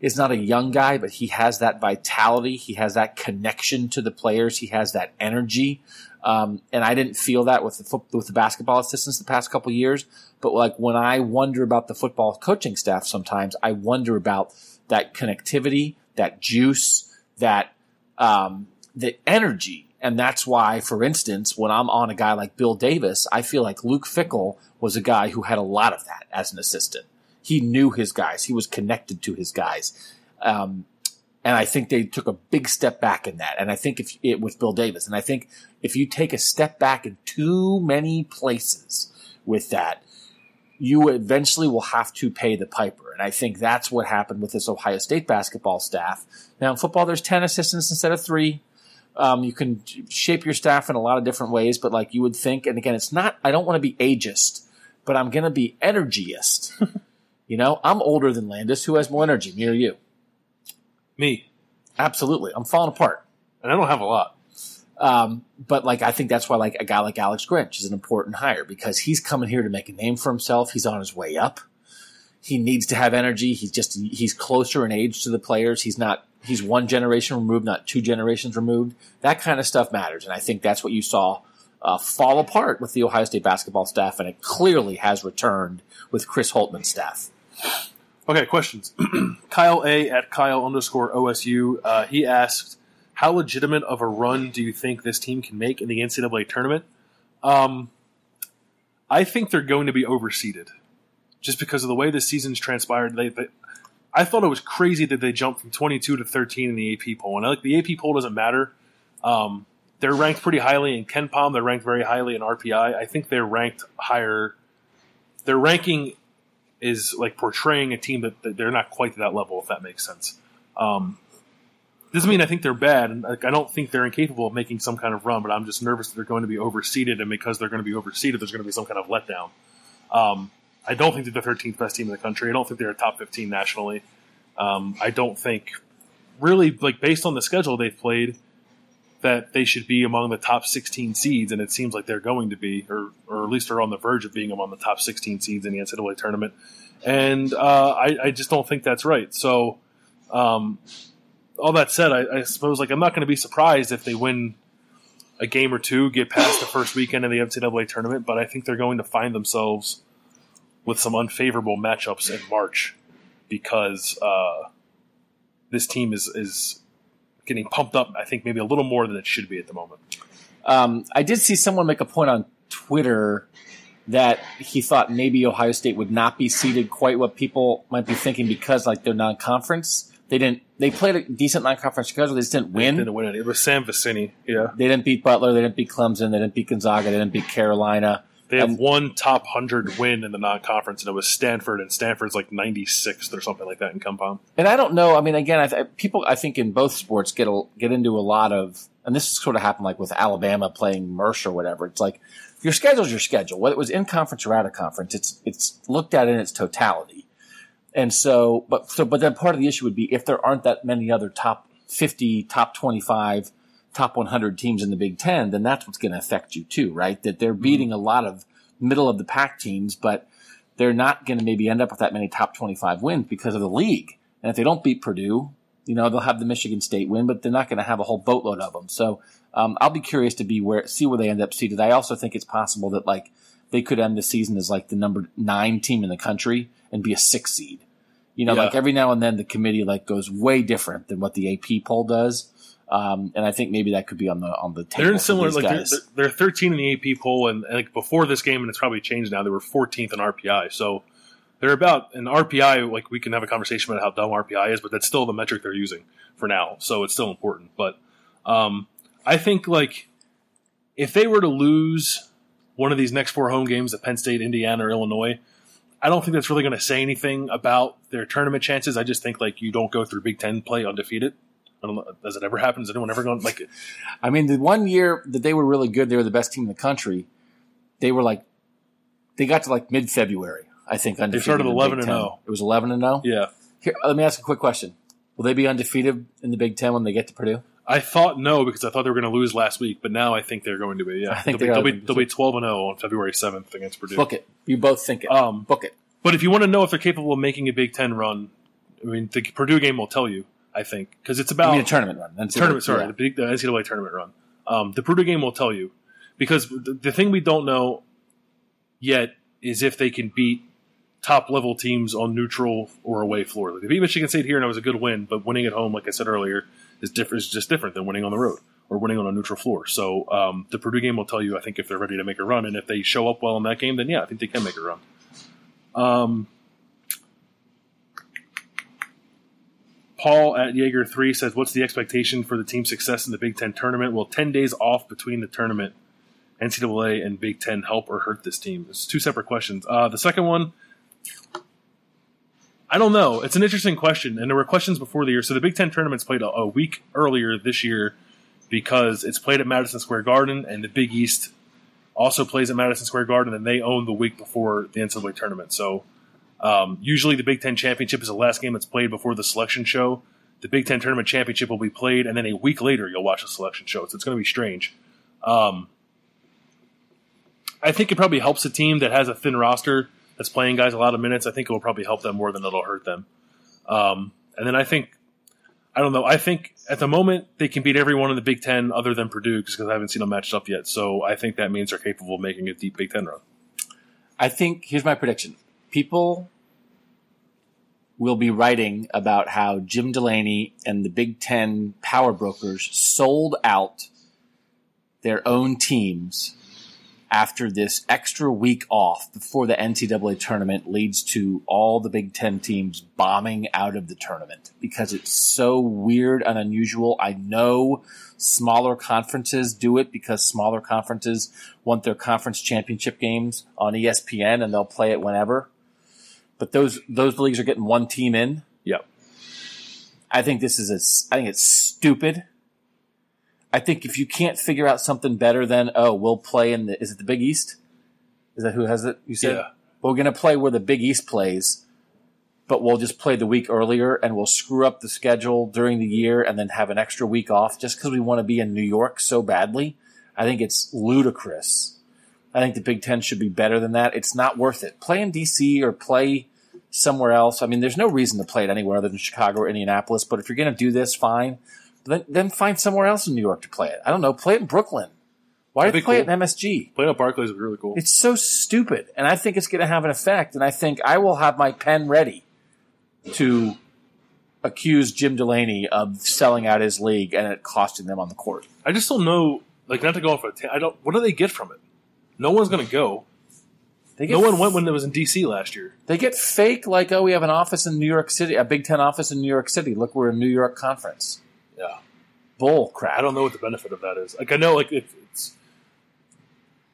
is not a young guy, but he has that vitality. He has that connection to the players. He has that energy. Um, and I didn't feel that with the fo- with the basketball assistants the past couple years. But like when I wonder about the football coaching staff, sometimes I wonder about that connectivity, that juice, that um, the energy and that's why, for instance, when I'm on a guy like Bill Davis, I feel like Luke Fickell was a guy who had a lot of that as an assistant. He knew his guys. He was connected to his guys. Um, and I think they took a big step back in that. And I think if it with Bill Davis, and I think if you take a step back in too many places with that, you eventually will have to pay the piper. And I think that's what happened with this Ohio State basketball staff. Now in football, there's 10 assistants instead of three. Um, you can shape your staff in a lot of different ways, but like you would think, and again, it's not, I don't want to be ageist, but I'm going to be energyist. you know, I'm older than Landis. Who has more energy, me or you? Me. Absolutely. I'm falling apart. And I don't have a lot. Um, but like, I think that's why like a guy like Alex Grinch is an important hire because he's coming here to make a name for himself. He's on his way up. He needs to have energy. He's just, he's closer in age to the players. He's not he's one generation removed, not two generations removed. That kind of stuff matters, and I think that's what you saw uh, fall apart with the Ohio State basketball staff, and it clearly has returned with Chris Holtmann's staff. Okay, questions. Kyle A at Kyle underscore OSU. Uh, he asked, "How legitimate of a run do you think this team can make in the NCAA tournament?" Um, I think they're going to be overseeded, just because of the way the season's transpired. They, they I thought it was crazy that they jumped from 22 to 13 in the AP poll. And like the AP poll doesn't matter. Um, they're ranked pretty highly in KenPom. They're ranked very highly in RPI. I think they're ranked higher. Their ranking is like portraying a team that, that they're not quite to that level, if that makes sense. Um, doesn't mean I think they're bad, like, I don't think they're incapable of making some kind of run. But I'm just nervous that they're going to be overseeded, and because they're going to be overseeded, there's going to be some kind of letdown. Um, I don't think they're the 13th best team in the country. I don't think they're a top 15 nationally. Um, I don't think, really, like based on the schedule they've played, that they should be among the top 16 seeds, and it seems like they're going to be, or or at least are on the verge of being among the top 16 seeds in the NCAA tournament. And uh, I, I, just don't think that's right. So, um, all that said, I, I suppose like I'm not going to be surprised if they win a game or two, get past the first weekend of the NCAA tournament, but I think they're going to find themselves with some unfavorable matchups in March because uh, this team is is getting pumped up. I think maybe a little more than it should be at the moment. Um, I did see someone make a point on Twitter that he thought maybe Ohio State would not be seeded quite what people might be thinking because like they're non-conference. They didn't. They played a decent non-conference schedule. They just didn't win. They Didn't win it. It was Sam Vecenie. Yeah, They didn't beat Butler. They didn't beat Clemson. They didn't beat Gonzaga. They didn't beat Carolina. They have one top hundred win in the non-conference, and it was Stanford, and Stanford's like 96th or something like that in KenPom. And I don't know. I mean, again, I th- people I think in both sports get a, get into a lot of, and this sort of happened like with Alabama playing Mercer or whatever. It's like your schedule's your schedule. Whether it was in conference or out of conference, it's it's looked at in its totality. And so, but so, but then part of the issue would be if there aren't that many other top fifty, top twenty-five, top one hundred teams in the Big Ten, then that's what's going to affect you too, right? That they're beating a lot of middle of the pack teams, but they're not going to maybe end up with that many top 25 wins because of the league. And if they don't beat Purdue, you know, they'll have the Michigan State win, but they're not going to have a whole boatload of them. So um, I'll be curious to be where see where they end up seated. I also think it's possible that like they could end the season as like the number nine team in the country and be a six seed. You know, Yeah. like every now and then the committee like goes way different than what the AP poll does. Um, and I think maybe that could be on the on the table. They're in similar, like they're, they're, they're 13 in the AP poll, and, and like before this game, and it's probably changed now. They were 14th in RPI, so they're about an RPI. Like we can have a conversation about how dumb RPI is, but that's still the metric they're using for now, so it's still important. But um, I think like if they were to lose one of these next four home games at Penn State, Indiana, or Illinois, I don't think that's really going to say anything about their tournament chances. I just think like you don't go through Big Ten play undefeated. I don't know. Does it ever happen? Has anyone ever gone like? I mean, the one year that they were really good, they were the best team in the country. They were like, they got to like mid February, I think. Undefeated started eleven and zero. It was eleven and zero. Yeah, Here, let me ask a quick question: Will they be undefeated in the Big Ten when they get to Purdue? I thought no because I thought they were going to lose last week, but now I think they're going to be. Yeah, I think they'll, they be, they'll, be, they'll be twelve and zero on February seventh against Purdue. Book it. You both think it. Um, Book it. but if you want to know if they're capable of making a Big Ten run, I mean, the Purdue game will tell you. I think because it's about mean, a tournament run. That's tournament. Sorry, yeah. the, big, the NCAA tournament run. Um, the Purdue game will tell you because the, the thing we don't know yet is if they can beat top level teams on neutral or away floor. Like they beat Michigan State here and it was a good win, but winning at home, like I said earlier, is different. Is just different than winning on the road or winning on a neutral floor. So um, the Purdue game will tell you, I think, if they're ready to make a run, and if they show up well in that game, then yeah, I think they can make a run. Um, Paul at Jaeger three says, "What's the expectation for the team's success in the Big Ten tournament? Will ten days off between the tournament, NCAA and Big Ten help or hurt this team?" It's two separate questions. Uh, the second one, I don't know. It's an interesting question, and there were questions before the year. So the Big Ten tournament's played a, a week earlier this year because it's played at Madison Square Garden, and the Big East also plays at Madison Square Garden, and they own the week before the NCAA tournament. So um, usually, the Big Ten championship is the last game that's played before the selection show. The Big Ten tournament championship will be played, and then a week later, you'll watch the selection show. So it's going to be strange. Um, I think it probably helps a team that has a thin roster that's playing guys a lot of minutes. I think it will probably help them more than it'll hurt them. Um, and then I think, I don't know. I think at the moment they can beat everyone in the Big Ten other than Purdue because I haven't seen them matched up yet. So I think that means they're capable of making a deep Big Ten run. I think here's my prediction. People will be writing about how Jim Delaney and the Big Ten power brokers sold out their own teams after this extra week off before the NCAA tournament leads to all the Big Ten teams bombing out of the tournament because it's so weird and unusual. I know smaller conferences do it because smaller conferences want their conference championship games on ESPN and they'll play it whenever. But those those leagues are getting one team in. Yep. I think this is a, I think it's stupid. I think if you can't figure out something better than oh we'll play in the is it the Big East? Is that who has it? You said Yeah. we're going to play where the Big East plays, but we'll just play the week earlier and we'll screw up the schedule during the year and then have an extra week off just because we want to be in New York so badly. I think it's ludicrous. I think the Big Ten should be better than that. It's not worth it. Play in DC or play somewhere else. I mean, there's no reason to play it anywhere other than Chicago or Indianapolis. But if you're going to do this, fine. Then, then find somewhere else in New York to play it. I don't know. Play it in Brooklyn. Why That'd do you play cool. it in MSG? Playing at Barclays would be really cool. It's so stupid, and I think it's going to have an effect. And I think I will have my pen ready to accuse Jim Delaney of selling out his league and it costing them on the court. I just don't know. Like, not to go off a. ta- I don't. What do they get from it? No one's going to go. They get No one went when it was in DC last year. They get fake like, oh, we have an office in New York City, a Big Ten office in New York City. Look, we're a New York conference. Yeah. Bull crap. I don't know what the benefit of that is. Like, I know, like, if it's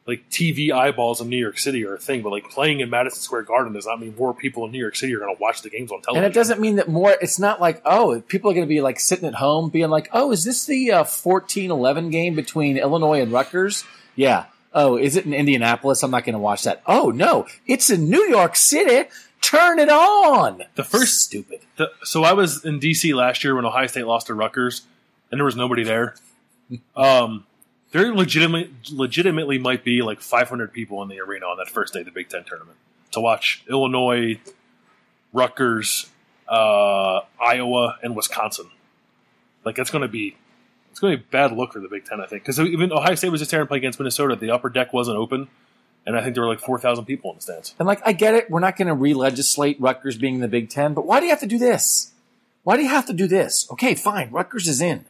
like TV eyeballs in New York City are a thing, but like playing in Madison Square Garden does not mean more people in New York City are going to watch the games on television. And it doesn't mean that more. It's not like oh, people are going to be like sitting at home, being like, oh, is this the uh, 14-11 game between Illinois and Rutgers? Yeah. Oh, is it in Indianapolis? I'm not going to watch that. Oh no, it's in New York City. Turn it on. The first- stupid. The- so I was in DC last year when Ohio State lost to Rutgers, and there was nobody there. Um, there legitimately, legitimately might be like 500 people in the arena on that first day of the Big Ten tournament to watch Illinois, Rutgers, uh, Iowa, and Wisconsin. Like that's going to be, it's going to be a bad look for the Big Ten, I think, because even Ohio State was just there and play against Minnesota. The upper deck wasn't open, and I think there were like 4,000 people in the stands. And like, I get it. We're not going to re-legislate Rutgers being in the Big Ten, but why do you have to do this? Why do you have to do this? Okay, fine. Rutgers is in.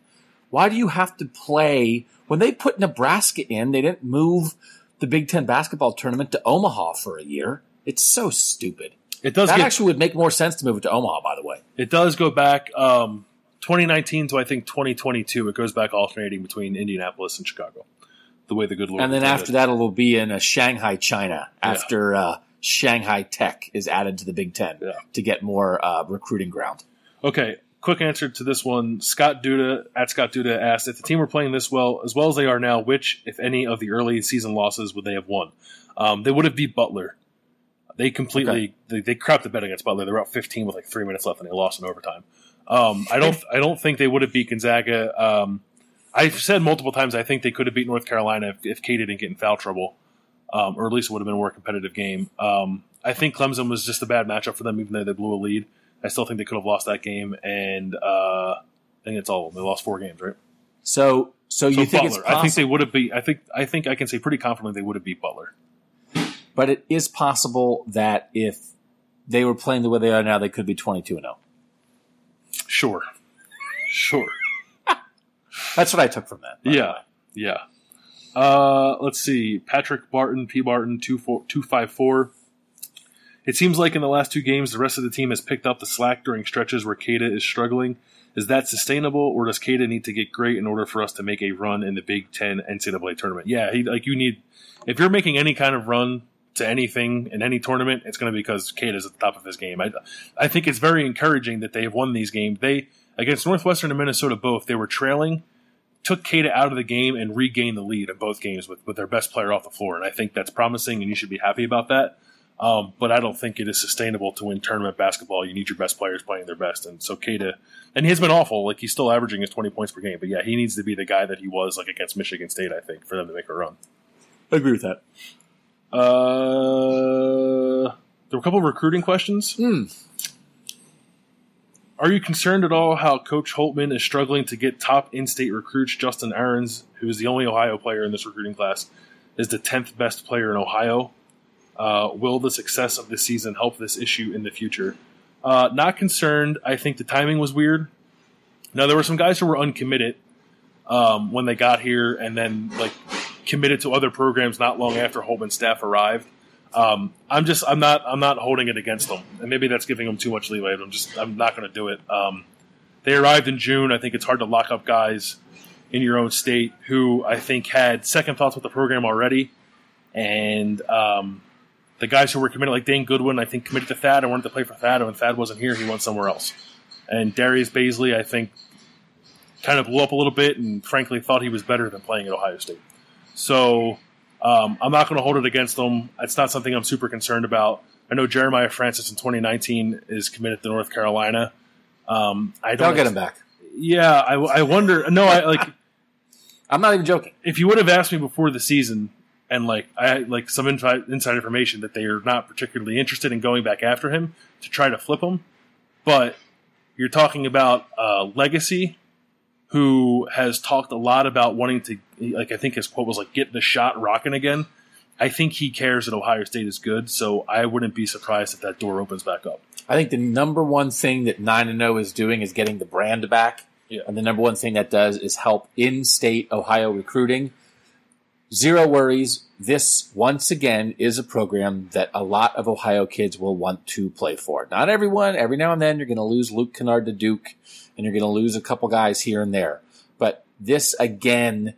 Why do you have to play when they put Nebraska in? They didn't move the Big Ten basketball tournament to Omaha for a year. It's so stupid. It does That get actually would make more sense to move it to Omaha, by the way. It does go back um, 2019 to I think 2022. It goes back alternating between Indianapolis and Chicago. The way the good Lord And then after that, it'll be in uh, Shanghai, China, after uh, Shanghai Tech is added to the Big Ten Yeah. to get more uh, recruiting ground. Okay, quick answer to this one. Scott Duda at Scott Duda asked if the team were playing this well as well as they are now, which, if any, of the early season losses would they have won? Um, they would have beat Butler. They completely Okay. they, they crapped the bed against Butler. They were up 15 with like three minutes left, and they lost in overtime. Um, I don't I don't think they would have beat Gonzaga. Um, I've said multiple times I think they could have beat North Carolina if, if K didn't get in foul trouble, um, or at least it would have been a more competitive game. Um, I think Clemson was just a bad matchup for them, even though they blew a lead. I still think they could have lost that game, and uh, I think it's all of them. They lost four games, right? So, so you So think it's Butler? I think they would have beat. I think I think I can say pretty confidently they would have beat Butler. But it is possible that if they were playing the way they are now, they could be 22 and 0. Sure, sure. That's what I took from that. Yeah, yeah. Uh, let's see. Patrick Barton, P. Barton, two four two five four. It seems like in the last two games, the rest of the team has picked up the slack during stretches where Keita is struggling. Is that sustainable, or does Keita need to get great in order for us to make a run in the Big Ten NCAA tournament? Yeah, he, like you need. If you're making any kind of run to anything in any tournament, it's going to be because Keita is at the top of his game. I, I think it's very encouraging that they have won these games. They against Northwestern and Minnesota both, they were trailing took Keita out of the game and regained the lead in both games with, with their best player off the floor. And I think that's promising, and you should be happy about that. Um, but I don't think it is sustainable to win tournament basketball. You need your best players playing their best. And so Keita, and he's been awful. Like he's still averaging his 20 points per game. But yeah, he needs to be the guy that he was like against Michigan State, I think, for them to make a run. I agree with that. Uh, there were a couple of recruiting questions. Hmm. Are you concerned at all how Coach Holtmann is struggling to get top in-state recruits? Justin Ahrens, who is the only Ohio player in this recruiting class, is the tenth best player in Ohio. Uh, will the success of this season help this issue in the future? Uh, not concerned. I think the timing was weird. Now there were some guys who were uncommitted um, when they got here, and then like committed to other programs not long after Holtmann's staff arrived. Um, I'm just I'm not I'm not holding it against them, and maybe that's giving them too much leeway. I'm just I'm not going to do it. Um, they arrived in June. I think it's hard to lock up guys in your own state who I think had second thoughts with the program already, and um, the guys who were committed, like Dane Goodwin, I think committed to Thad and wanted to play for Thad, and when Thad wasn't here, he went somewhere else. And Darius Bazley, I think, kind of blew up a little bit, and frankly thought he was better than playing at Ohio State. So um, I'm not going to hold it against them. It's not something I'm super concerned about. I know Jeremiah Francis in 2019 is committed to North Carolina. Um, I don't They'll get him back. Yeah, I, I wonder. No, I like. I'm not even joking. If you would have asked me before the season, and like I like some inside, inside information that they are not particularly interested in going back after him to try to flip him, but you're talking about uh, legacy, who has talked a lot about wanting to like I think his quote was like get the Schott rocking again. I think he cares that Ohio State is good, so I wouldn't be surprised if that door opens back up. I think the number one thing that nine and zero is doing is getting the brand back, Yeah. and the number one thing that does is help in-state Ohio recruiting. Zero worries. This once again is a program that a lot of Ohio kids will want to play for. Not everyone. Every now and then you're going to lose Luke Kennard to Duke, and you're going to lose a couple guys here and there. But this again,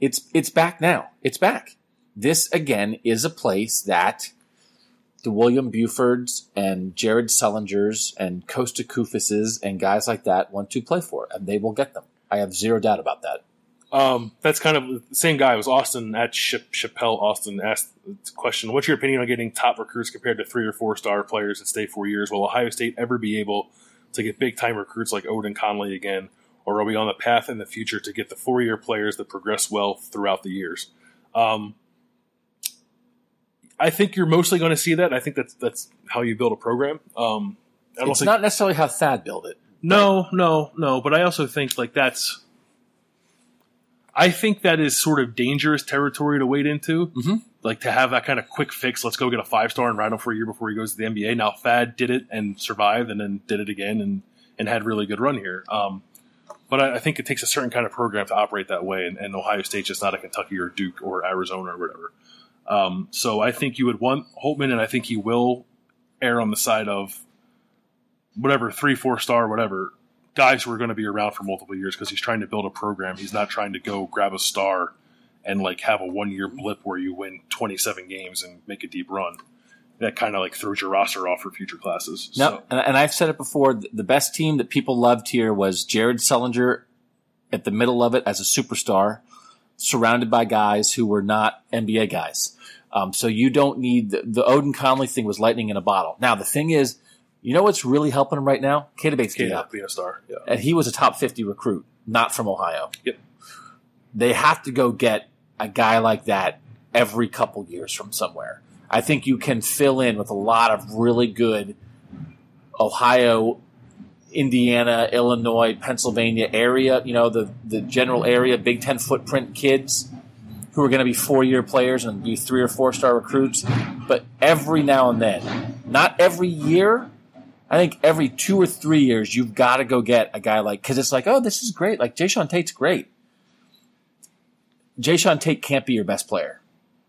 it's it's back now. It's back. This again is a place that the William Bufords and Jared Sullingers and Kosta Koufoses and guys like that want to play for, and they will get them. I have zero doubt about that. Um, that's kind of the same guy. It was Austin at Chap- Chappelle. Austin asked the question: "What's your opinion on getting top recruits compared to three or four star players that stay four years? Will Ohio State ever be able to get big time recruits like Oden Conley again, or are we on the path in the future to get the four year players that progress well throughout the years?" Um, I think you're mostly going to see that. I think that's that's how you build a program. Um, I don't It's think not necessarily how Thad built it. no, no, no. But I also think like that's. I think that is sort of dangerous territory to wade into. Mhm. Like to have that kind of quick fix. Let's go get a five star and ride him for a year before he goes to the NBA. Now Thad did it and survived, and then did it again and and had really good run here. Um, but I, I think it takes a certain kind of program to operate that way, and, and Ohio State's just not a Kentucky or Duke or Arizona or whatever. Um, so I think you would want Holtmann, and I think he will err on the side of whatever three, four star, whatever guys who are going to be around for multiple years because he's trying to build a program. He's not trying to go grab a star and like have a one year blip where you win 27 games and make a deep run. That kind of like throws your roster off for future classes. No, So, and, and I've said it before. The best team that people loved here was Jared Sullinger at the middle of it as a superstar, surrounded by guys who were not NBA guys. Um, so you don't need the, the Oden Conley thing was lightning in a bottle. Now the thing is, you know what's really helping him right now? Keita Bates Can't being a star. Yeah. and he was a top 50 recruit, not from Ohio. Yep. They have to go get a guy like that every couple years from somewhere. I think you can fill in with a lot of really good Ohio, Indiana, Illinois, Pennsylvania area, you know, the, the general area, Big Ten footprint kids who are going to be four year players and be three or four star recruits. But every now and then, not every year, I think every two or three years, you've got to go get a guy like, because it's like, oh, this is great. Like, Jae'Sean Tate's great. Jae'Sean Tate can't be your best player.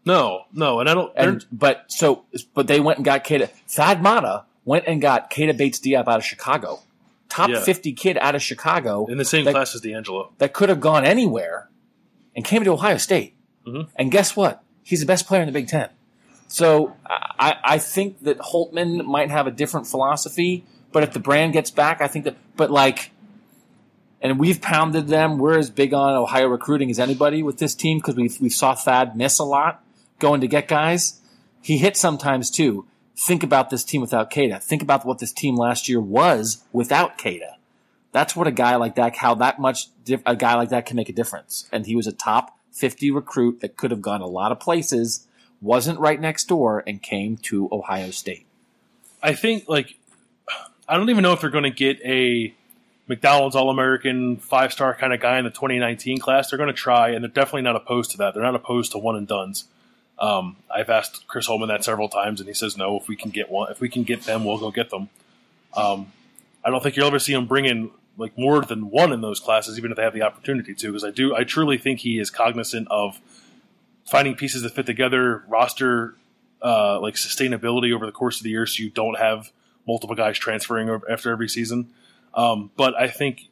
No, no, and I don't. And, but so, but they went and got Keita. Thad Matta went and got Keita Bates Diop out of Chicago. Top Yeah. 50 kid out of Chicago in the same that, class as D'Angelo. that could have gone anywhere and came to Ohio State. Mhm. And guess what? He's the best player in the Big Ten. So I, I think that Holtmann might have a different philosophy, but if the brand gets back, I think that, but like, and we've pounded them. We're as big on Ohio recruiting as anybody with this team because we we saw Thad miss a lot going to get guys. He hit sometimes too. Think about this team without Keita. Think about what this team last year was without Keita. That's what a guy like that, how that much a guy like that can make a difference. And he was a top 50 recruit that could have gone a lot of places, wasn't right next door, and came to Ohio State. I think like I don't even know if they're going to get a McDonald's All American five star kind of guy in the 2019 class. They're going to try, and they're definitely not opposed to that. They're not opposed to one and duns. Um, I've asked Chris Holtmann that several times, and he says no. If we can get one, if we can get them, we'll go get them. Um, I don't think you'll ever see him bring in like more than one in those classes, even if they have the opportunity to. Because I do, I truly think he is cognizant of finding pieces that fit together, roster uh, like sustainability over the course of the year, so you don't have multiple guys transferring after every season. Um, but I think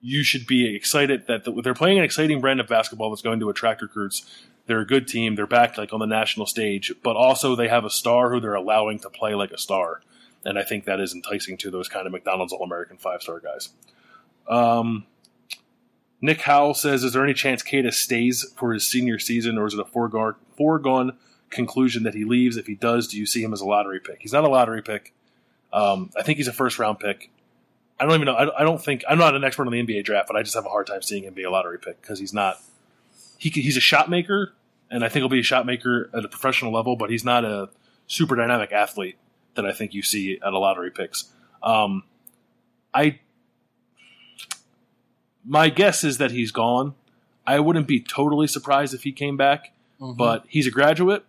you should be excited that the, they're playing an exciting brand of basketball that's going to attract recruits. They're a good team. They're back like on the national stage, but also they have a star who they're allowing to play like a star, and I think that is enticing to those kind of McDonald's All American five star guys. Um, Nick Howell says, "Is there any chance Keita stays for his senior season, or is it a foregone foregone conclusion that he leaves? If he does, do you see him as a lottery pick? He's not a lottery pick. Um, I think he's a first round pick. I don't even know. I, I, don't think I'm not an expert on the NBA draft, but I just have a hard time seeing him be a lottery pick because he's not. He he's a shot maker, and I think he'll be a shot maker at a professional level, but he's not a super dynamic athlete that I think you see at a lottery picks. Um, I my guess is that he's gone. I wouldn't be totally surprised if he came back, mm-hmm. but he's a graduate.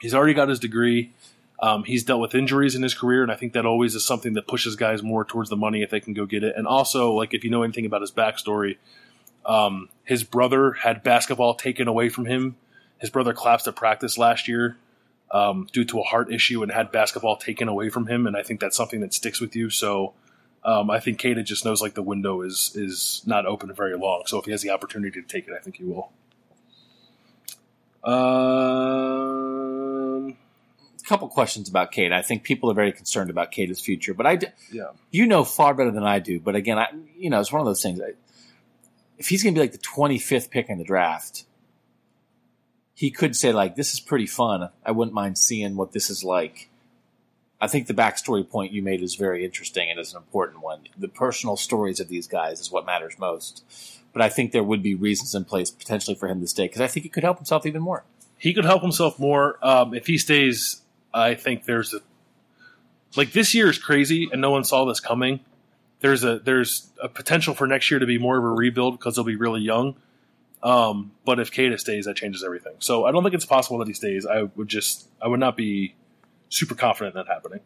He's already got his degree. Um, he's dealt with injuries in his career, and I think that always is something that pushes guys more towards the money if they can go get it. And also, like if you know anything about his backstory, um, his brother had basketball taken away from him. His brother collapsed at practice last year um, due to a heart issue and had basketball taken away from him, and I think that's something that sticks with you. So. Um, I think Keita just knows like the window is is not open very long. So if he has the opportunity to take it, I think he will. Um, couple questions about Keita. I think people are very concerned about Keita's future, but I, yeah, you know far better than I do. But again, I, you know, it's one of those things. If he's going to be like the 25th pick in the draft, he could say like, "This is pretty fun. I wouldn't mind seeing what this is like." I think the backstory point you made is very interesting and is an important one. The personal stories of these guys is what matters most. But I think there would be reasons in place potentially for him to stay because I think he could help himself even more. He could help himself more um, if he stays I think there's a like this year is crazy and no one saw this coming. There's a there's a potential for next year to be more of a rebuild because they'll be really young. Um, but if Keita stays, that changes everything. So I don't think it's possible that he stays. I would just I would not be super confident in that happening.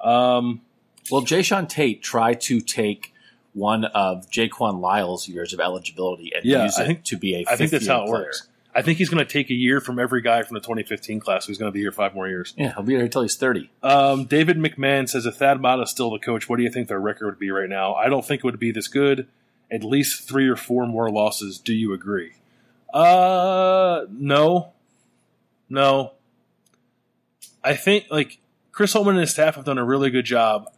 Um, well, Jae'Sean Tate tried to take one of Jaquan Lyle's years of eligibility and yeah, use it think, to be a. I think that's how it player. works. I think he's going to take a year from every guy from the 2015 class who's going to be here five more years. Yeah, he'll be here until he's 30. Um, David McMahon says if Thad Matta is still the coach, what do you think their record would be right now? I don't think it would be this good. At least three or four more losses. Do you agree? Uh, no, no. I think like Chris Holtmann and his staff have done a really good job.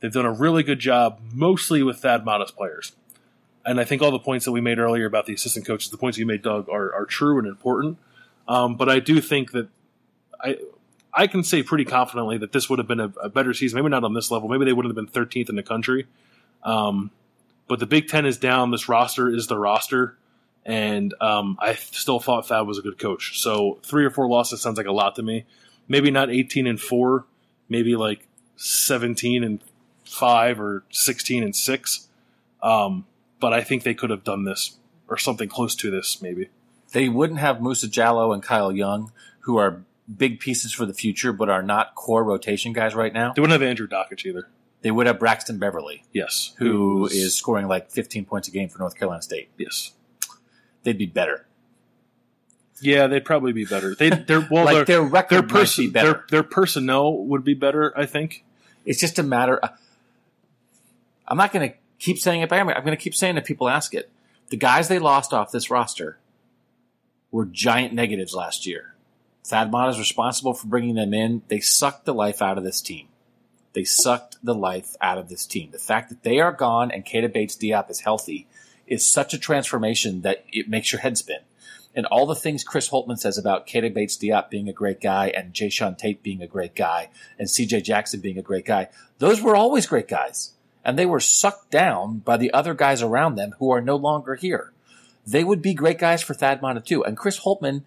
They've done a really good job, mostly with Thad Matta's players and I think all the points that we made earlier about the assistant coaches, the points you made, Doug, are, are true and important. Um, but I do think that I I can say pretty confidently that this would have been a, a, better season. Maybe not on this level. Maybe they wouldn't have been 13th in the country. Um, but the Big Ten is down. This roster is the roster. And um, I still thought Thad was a good coach. So three or four losses sounds like a lot to me. Maybe not 18 and four. Maybe like 17 and five or 16 and six. Um, but I think they could have done this or something close to this, maybe. They wouldn't have Musa Jallow and Kyle Young, who are big pieces for the future, but are not core rotation guys right now. They wouldn't have Andrew Dakich either. They would have Braxton Beverly. Yes. who is scoring like 15 points a game for North Carolina State. Yes. They'd be better. Yeah, they'd probably be better. They, they're well, like their, record their, person, their, their personnel would be better. I think it's just a matter. Of, I'm not going to keep saying it, but I'm going to keep saying it. People ask it. The guys they lost off this roster were giant negatives last year. Thad Matta is responsible for bringing them in. They sucked the life out of this team. They sucked the life out of this team. The fact that they are gone and Keita Bates Diop is healthy is such a transformation that it makes your head spin. And all the things Chris Holtmann says about Keita Bates Diop being a great guy and Jae'Sean Tate being a great guy and CJ Jackson being a great guy, those were always great guys and they were sucked down by the other guys around them who are no longer here. They would be great guys for Thad Matta too. And Chris Holtmann,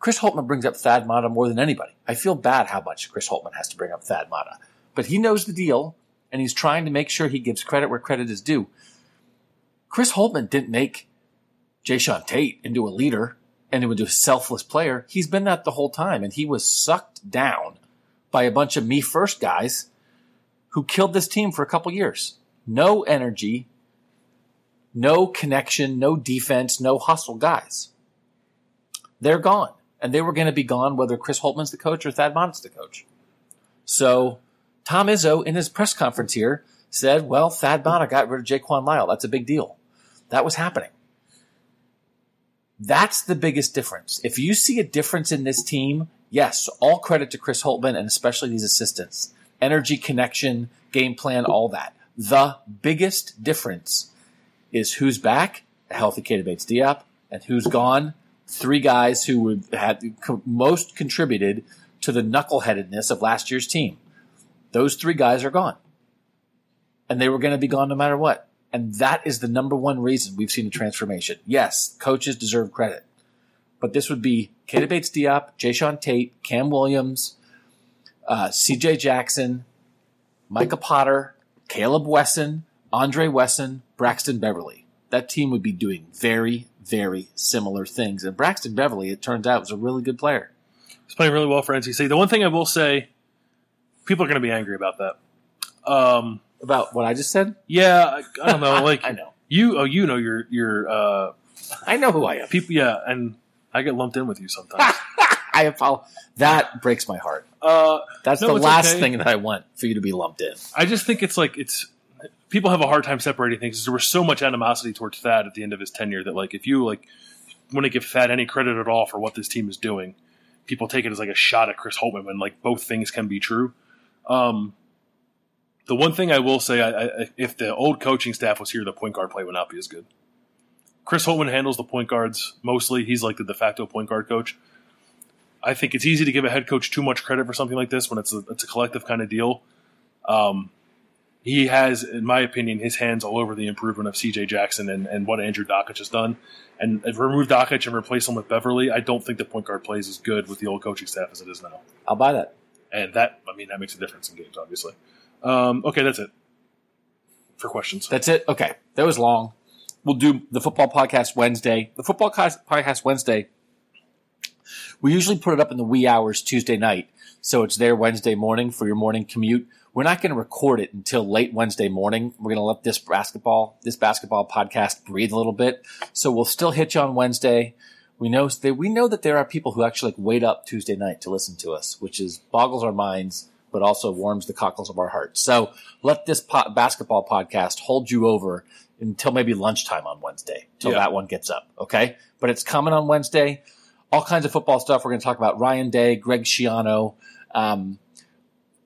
Chris Holtmann brings up Thad Matta more than anybody. I feel bad how much Chris Holtmann has to bring up Thad Matta, but he knows the deal and he's trying to make sure he gives credit where credit is due. Chris Holtmann didn't make Jae'Sean Tate into a leader and into a selfless player. He's been that the whole time and he was sucked down by a bunch of me first guys who killed this team for a couple years. No energy, no connection, no defense, no hustle guys. they're gone. And they were going to be gone whether Chris Holtmann's the coach or Thad Matta's the coach. So Tom Izzo in his press conference here said, well, Thad Matta got rid of Jaquan Lyle. That's a big deal. That was happening. That's the biggest difference. If you see a difference in this team, yes, all credit to Chris Holtmann and especially these assistants. Energy, connection, game plan, all that. The biggest difference is who's back, a healthy Keita Bates Diop, and who's gone. Three guys who would, had most contributed to the knuckleheadedness of last year's team. Those three guys are gone. And they were going to be gone no matter what. And that is the number one reason we've seen a transformation. Yes, coaches deserve credit. But this would be Keita Bates Diop, Jay Tate, Cam Williams, uh, CJ Jackson, Micah Potter, Caleb Wesson, Andre Wesson, Braxton Beverly. That team would be doing very, very similar things. And Braxton Beverly, it turns out, was a really good player. He's playing really well for NC The one thing I will say, people are going to be angry about that. Um, About what I just said? yeah, I, I don't know. Like I know. you, oh, you know your your uh, I know who I am. people. Yeah, and I get lumped in with you sometimes. I apologize. That breaks my heart. uh, That's No, the last okay. thing that I want for you to be lumped in. I just think it's like it's people have a hard time separating things. There was so much animosity towards Thad at the end of his tenure that like if you like want to give Thad any credit at all for what this team is doing, people take it as like a shot at Chris Holtmann when like both things can be true. Um, the one thing I will say, I, I, if the old coaching staff was here, the point guard play would not be as good. Chris Holtmann handles the point guards mostly. He's like the de facto point guard coach. I think it's easy to give a head coach too much credit for something like this when it's a, it's a collective kind of deal. Um, he has, in my opinion, his hands all over the improvement of CJ Jackson and, and what Andrew Dakich has done. And if remove Dakich and replace him with Beverly, I don't think the point guard plays as good with the old coaching staff as it is now. I'll buy that. And that, I mean, that makes a difference in games, obviously. Um, okay, that's it for questions. That's it. Okay. That was long. We'll do the football podcast Wednesday. The football podcast Wednesday, we usually put it up in the wee hours Tuesday night. So it's there Wednesday morning for your morning commute. We're not going to record it until late Wednesday morning. We're going to let this basketball, this basketball podcast breathe a little bit. So we'll still hit you on Wednesday. We know that we know that there are people who actually like wait up Tuesday night to listen to us, which is boggles our minds, but also warms the cockles of our hearts. So let this po- basketball podcast hold you over until maybe lunchtime on Wednesday, till Yeah. that one gets up. Okay, but it's coming on Wednesday. All kinds of football stuff. We're going to talk about Ryan Day, Greg Schiano, um,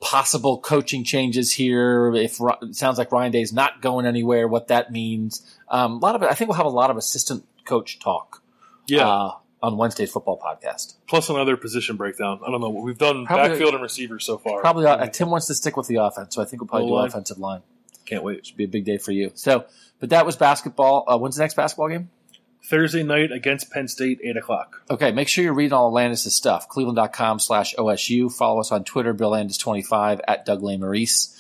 possible coaching changes here. If it sounds like Ryan Day's not going anywhere, what that means. Um, a lot of it. I think we'll have a lot of assistant coach talk. Yeah. Uh, on Wednesday's football podcast. Plus another position breakdown. I don't know. what We've done Probably- backfield and receiver so far. Probably uh, Tim wants to stick with the offense, so I think we'll probably do O-line. offensive line. Can't wait. It Should be a big day for you. So, but that was basketball. Uh, when's the next basketball game? Thursday night against Penn State, 8 o'clock. Okay, make sure you're reading all of Landis' stuff. Cleveland.com slash OSU. Follow us on Twitter, Bill Landis25 at Doug Maurice.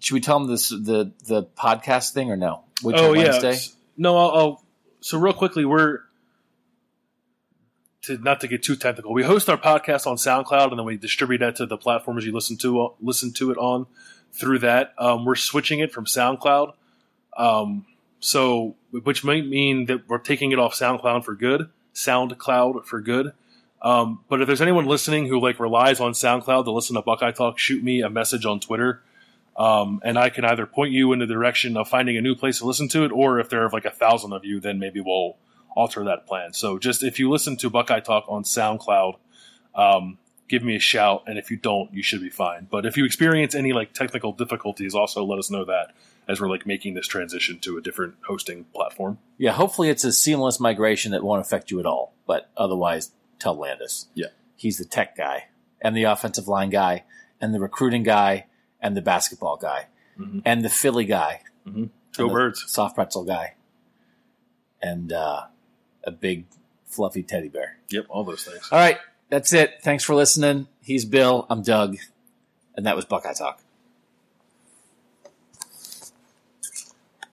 Should we tell them this the the podcast thing or no? Till oh, yeah. Wednesday? No, I'll, I'll. So, real quickly, we're. To, not to get too technical, we host our podcast on SoundCloud and then we distribute that to the platforms you listen to listen to it on through that. Um, we're switching it from SoundCloud, um, so which might mean that we're taking it off SoundCloud for good, SoundCloud for good. Um, but if there's anyone listening who like relies on SoundCloud to listen to Buckeye Talk, shoot me a message on Twitter, um, and I can either point you in the direction of finding a new place to listen to it, or if there are like a thousand of you, then maybe we'll alter that plan. So just if you listen to Buckeye Talk on SoundCloud, um, give me a shout, and if you don't, you should be fine. But if you experience any like technical difficulties, also let us know that as we're like making this transition to a different hosting platform. Yeah, hopefully it's a seamless migration that won't affect you at all. But otherwise, tell Landis. Yeah. He's the tech guy and the offensive line guy and the recruiting guy and the basketball guy Mhm. and the Philly guy. Go and the birds! Soft pretzel guy. And uh, a big fluffy teddy bear. Yep, all those things. All right, that's it. Thanks for listening. He's Bill. I'm Doug. And that was Buckeye Talk.